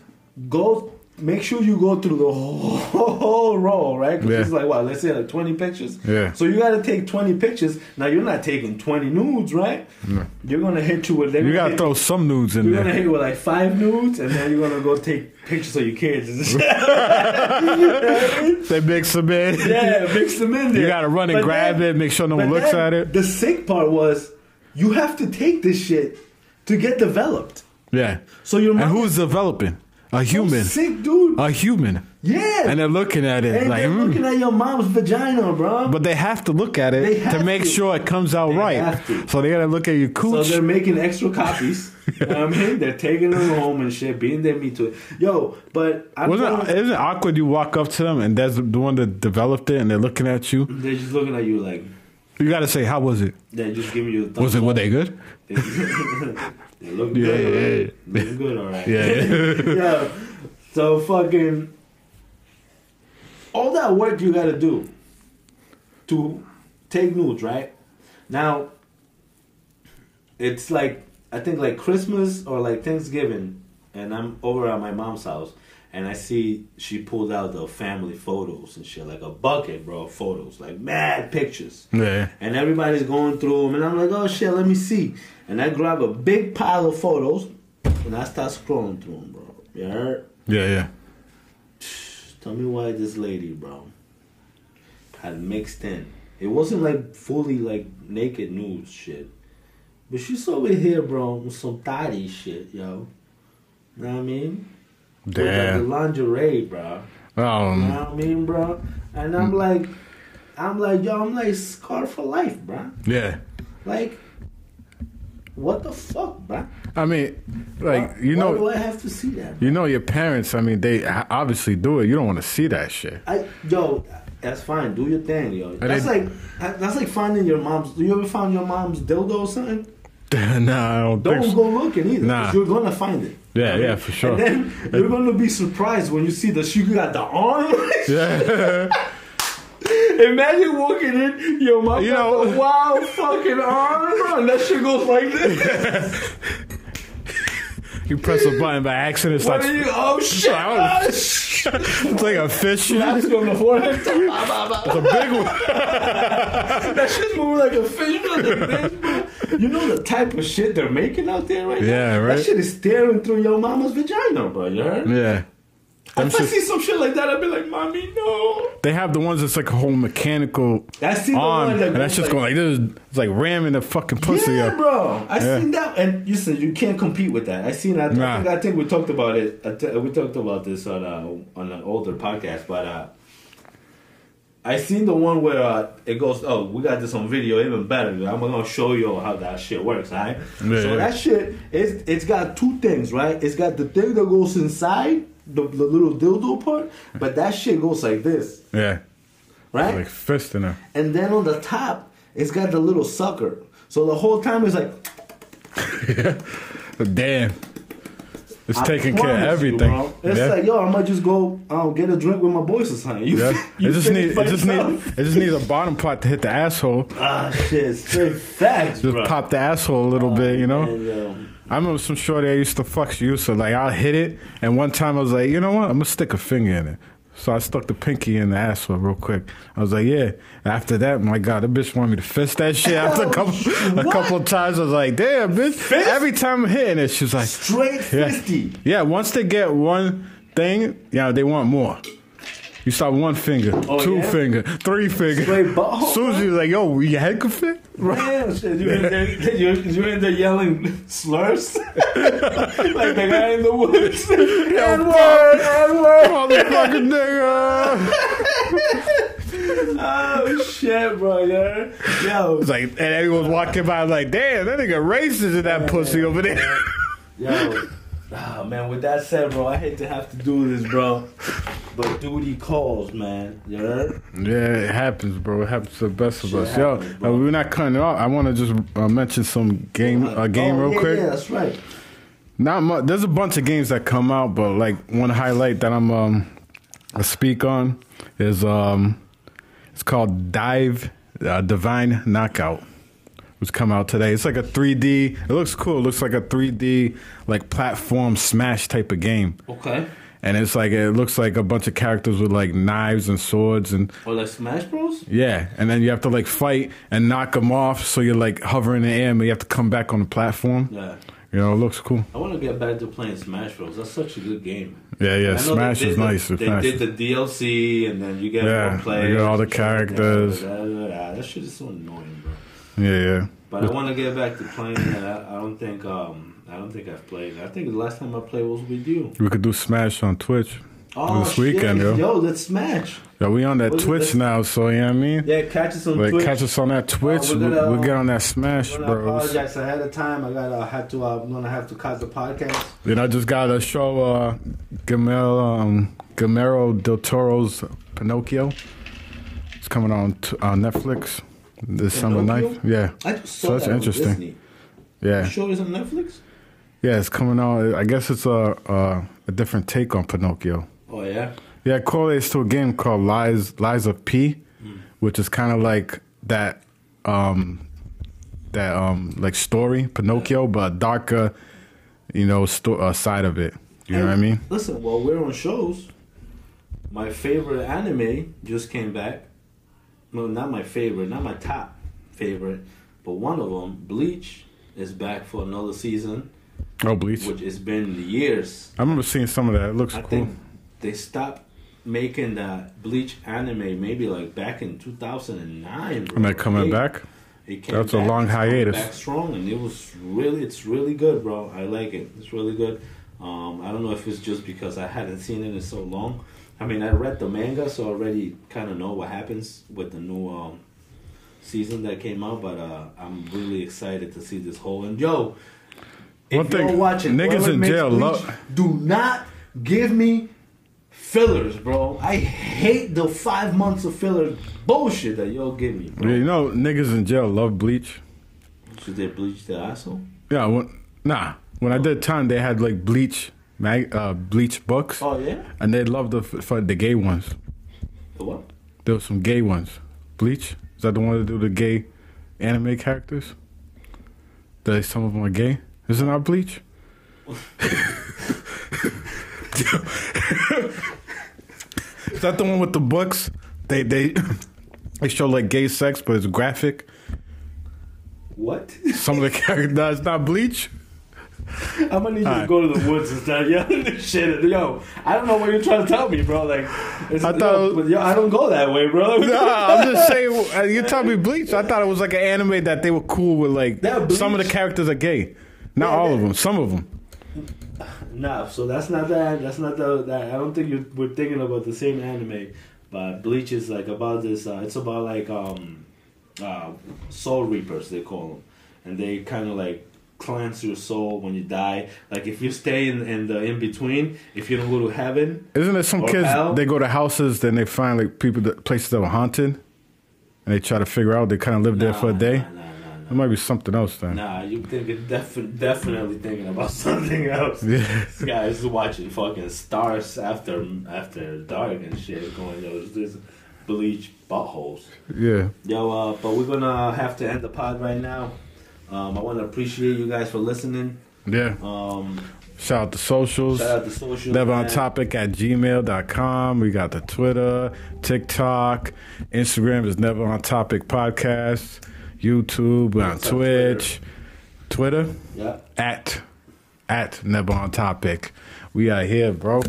Go make sure you go through the whole, whole roll, right? 'Cause Yeah. It's like what? Let's say like twenty pictures. Yeah. So you got to take twenty pictures. Now you're not taking twenty nudes, right? No. You're gonna hit you with. You gotta throw some nudes in there. You're gonna hit you with like five nudes, and then you're gonna go take pictures of your kids. and shit. They mix them in. yeah, mix them in there. You gotta run and But grab then- it, make sure no one looks at it. The sick part was you have to take this shit to get developed. Yeah. So your And who's developing? A human. sick dude. A human. yeah, And they're looking at it and like, they're mm. looking at your mom's vagina, bro. but they have to look at it to make to. sure it comes out They right. So they gotta look at your cool. so they're making extra copies. you know what I mean? They're taking them home and shit, being their meat to it. Yo, but I'm Wasn't going- isn't it awkward? You walk up to them and that's the one that developed it, and they're looking at you. they're just looking at you like You gotta say, "How was it? they're just giving you. The Was it? Were they good?" They, look Yeah, good. yeah, alright. Looking good, all right. Yeah, yeah. yeah. So fucking all that work you gotta do to take nudes, right? Now it's like I think like Christmas or like Thanksgiving and I'm over at my mom's house and I see she pulled out the family photos and shit, like a bucket, bro, of photos, like mad pictures. yeah. And everybody's going through them, and I'm like, oh shit, let me see. And I grab a big pile of photos, and I start scrolling through them, bro. You heard? Yeah, yeah. Tell me why this lady, bro, had mixed in. It wasn't like fully like naked nudes shit. But she's over here, bro, with some thotty shit, yo. You know what I mean? With like, the Damn. lingerie, bro. You Um, know what I mean, bro? And I'm like, I'm like, yo, I'm like scarred for life, bro. yeah. Like, what the fuck, bro? I mean, like you Why know, do I have to see that? you know your parents. I mean, they obviously do it. You don't want to see that shit. I yo, that's fine. Do your thing, yo. That's like that's like finding your mom's. Do You ever find your mom's dildo or something? I don't, Don't think so. go looking either. Nah. You're gonna find it. Yeah, yeah, for sure. And then you're gonna be surprised when you see that she got the arm. Yeah. Imagine walking in, your mom You know- wild fucking arm, and that shit goes like this. You press a button by accident. It What starts, are you? Oh shit! Oh, shit. it's like a fish. That's It's on the forehead. a big one. That shit's moving like a fish, bitch. You know the type of shit they're making out there right now? Yeah, right. That shit is staring through your mama's vagina, bro. You heard? Yeah. Them If I see some shit like that, I'd be like, mommy, no. They have the ones that's like a whole mechanical I see the arm, one that and that's just like- going like this. It's like ramming the fucking pussy yeah, up. bro. I Yeah. seen that, and you said you can't compete with that. I seen that. I think I think we talked about it. We talked about this on uh, on an older podcast, but uh, I seen the one where uh, it goes. Oh, we got this on video, even better. I'm gonna show you how that shit works. All right. Yeah, so that shit, it's it's got two things, right? It's got the thing that goes inside the, the little dildo part, but that shit goes like this, Yeah, right? like fisting her. and then on the top, it's got the little sucker. So the whole time it's like. Damn, it's I taking care of promise you, everything. It's yeah. like, yo, I might just go um, get a drink with my boys or something. You, yeah. you it just needs it just needs it just needs a bottom part to hit the asshole. Ah, shit, straight facts, Just bro. pop the asshole a little bit, you know. Um, I remember some shorty I used to fuck. She used to like I'll hit it, and one time I was like, you know what? I'm gonna stick a finger in it. So I stuck the pinky in the asshole real quick. I was like, yeah. After that, my God, the bitch wanted me to fist that shit. After a couple, a couple of times, I was like, damn, bitch. Fist? Every time I'm hitting it, she's like, straight yeah, fisty. yeah. Once they get one thing, yeah, they want more. You start one finger, Oh, two yeah? finger, three finger. Straight butthole, Susie was like, yo, your head can fit. Shit, you in there, you you in there yelling slurs like the guy in the woods. and word, and word. Motherfucking nigga. Oh shit, bro, yeah. Yo, It's like, and everyone's walking by like, damn, that nigga racist in that pussy over there. Yo, ah, man. With that said, bro, I hate to have to do this, bro, but duty calls, man. You heard? Yeah, it happens, bro. It happens to the best of Shit us. Yo, happens, bro. uh, we're not cutting it off. I want to just uh, mention some game, a game Oh, real yeah, quick. Yeah, that's right. Not much. There's a bunch of games that come out, but like one highlight that I'm um I speak on is um it's called Dive uh, Divine Knockout. Was come out today. It's like a 3D. It looks cool. It looks like a 3D like platform smash type of game. Okay. And it's like it looks like a bunch of characters with like knives and swords and Or like Smash Bros. yeah. And then you have to like fight and knock them off. So you're like hovering in the air, but you have to come back on the platform. Yeah. You know, it looks cool. I want to get back to playing Smash Bros. That's such a good game. Yeah, yeah. I know they Smash is the- nice. They Smash. did the DLC, and then you get Yeah, more you get all the characters. Yeah, that shit is so annoying, bro. Yeah, yeah. But I want to get back to playing. I, I don't think um I don't think I've played. I think the last time I played was with you. We could do Smash on Twitch. Oh This shit. weekend, yo. yo, let's smash. Yeah, we on that Twitch now, so you know what I mean? Yeah, catch us on Like Twitch. catch us on that Twitch. we're we gonna, we get um, on that Smash gonna Bros. apologize ahead of time. I gotta had to. Uh, I'm gonna have to cut the podcast. Then I just got a show, uh, Guillermo, um, Guillermo del Toro's Pinocchio. It's coming on t- on Netflix this summer night. Yeah, I just saw So that's that interesting. Disney. yeah, show is on Netflix. yeah. It's coming out. I guess it's a a, a different take on Pinocchio. Oh yeah. Yeah, it correlates to a game called Lies Lies of P, which is kind of like that um that um like story Pinocchio, but darker, you know, sto- uh, side of it. You know what I mean? Listen, while we're on shows, my favorite anime just came back. No, not my favorite, not my top favorite, but one of them, Bleach, is back for another season, Oh, Bleach. which has been years. I remember seeing some of that. It looks I cool. they stopped making that Bleach anime maybe like back in 2009. Bro. And they're coming They- back. It came That's a long hiatus. Back strong, and it was really, it's really good, bro. I like it. It's really good. Um, I don't know if it's just because I hadn't seen it in so long. I mean, I read the manga, so I already kind of know what happens with the new um, season that came out. But uh, I'm really excited to see this whole. And yo, if One thing, you're watching, niggas in jail Bleach, love- do not give me fillers, bro. I hate the five months of filler bullshit that y'all give me. Bro. Yeah, you know, niggas in jail love Bleach. Should they bleach their asshole? Yeah, when, nah. When I did time, they had like Bleach, mag, uh, Bleach books, Oh yeah. and they love the for the gay ones. The what? There was some gay ones. Bleach is that the one that do the gay anime characters? That some of them are gay. Isn't that Bleach? is that the one with the books? They they they show like gay sex, but it's graphic. What? Some of the characters, nah, it's not Bleach. I'm gonna need you to go to the woods and start yelling this shit. Yo, I don't know what you're trying to tell me, bro. Like, it's, I thought was- yo, I don't go that way, bro. Nah, I'm just saying. uh, You telling me Bleach? I thought it was like an anime that they were cool with. Like some of the characters are gay, not Yeah, all of them. Some of them. Nah, so that's not that. That's not the. That, I don't think you we're thinking about the same anime. But Bleach is like about this. Uh, it's about like um, uh, soul reapers they call them, and they kind of like cleanse your soul when you die. Like if you stay in, in the in between, if you don't go to heaven, Isn't there some kids? hell? They go to houses, then they find like people that places that were haunted, and they try to figure out. They kind of live there for a day. Nah, nah, nah, It might be something else then. Nah, you thinking defi- definitely thinking about something else. Yeah. This guy is watching fucking stars after after dark and shit. Going, yo, is this bleach buttholes? Yeah. Yo, uh, but we're gonna have to end the pod right now. Um, I want to appreciate you guys for listening. Yeah. Um, Shout out to socials. shout out to social. Never on topic at gmail.com. We got the Twitter, TikTok, Instagram is Never on Topic Podcast, YouTube, we're on Twitch, Twitter, Yeah. at at Never on Topic. We are here, bro.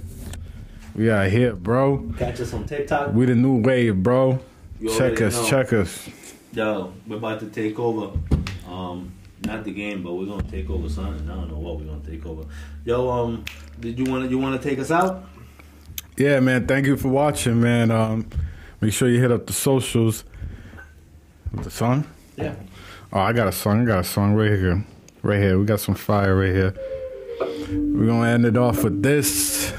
We are here, bro. Catch us on TikTok. We the new wave, bro. You Check us, know. check us. Yo, we're about to take over. Um, not the game, but we're gonna take over something. I don't know what we're gonna take over. Yo, um, did you want to you want to take us out? Yeah, man. Thank you for watching, man. Um, make sure you hit up the socials. With the song? Yeah. Oh, I got a song. I got a song right here. Right here. We got some fire right here. We're going to end it off with this.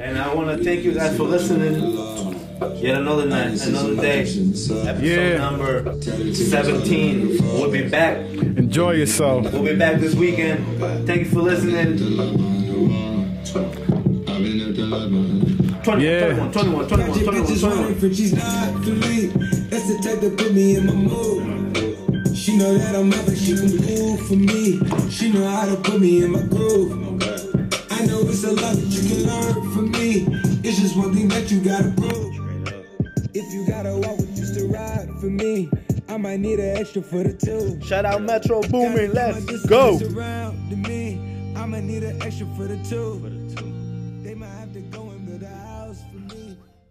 And I want to thank you guys for listening. Yet another night, another day. Episode Yeah. number 17. We'll be back. Enjoy yourself. We'll be back this weekend. Thank you for listening. 21, Yeah. 21, 21, 21, Magic 21, bitches 21. running for she's not for me. That's the type that put me in my mood. She know that I'm up and she can move for me. She know how to put me in my groove. I know it's a lot that you can learn from me. It's just one thing that you gotta prove. If you gotta walk with just a ride for me, I might need an extra for the two. Shout out Metro Boomin. Gotta keep my Let's go. around to me. I'ma need an extra for the two.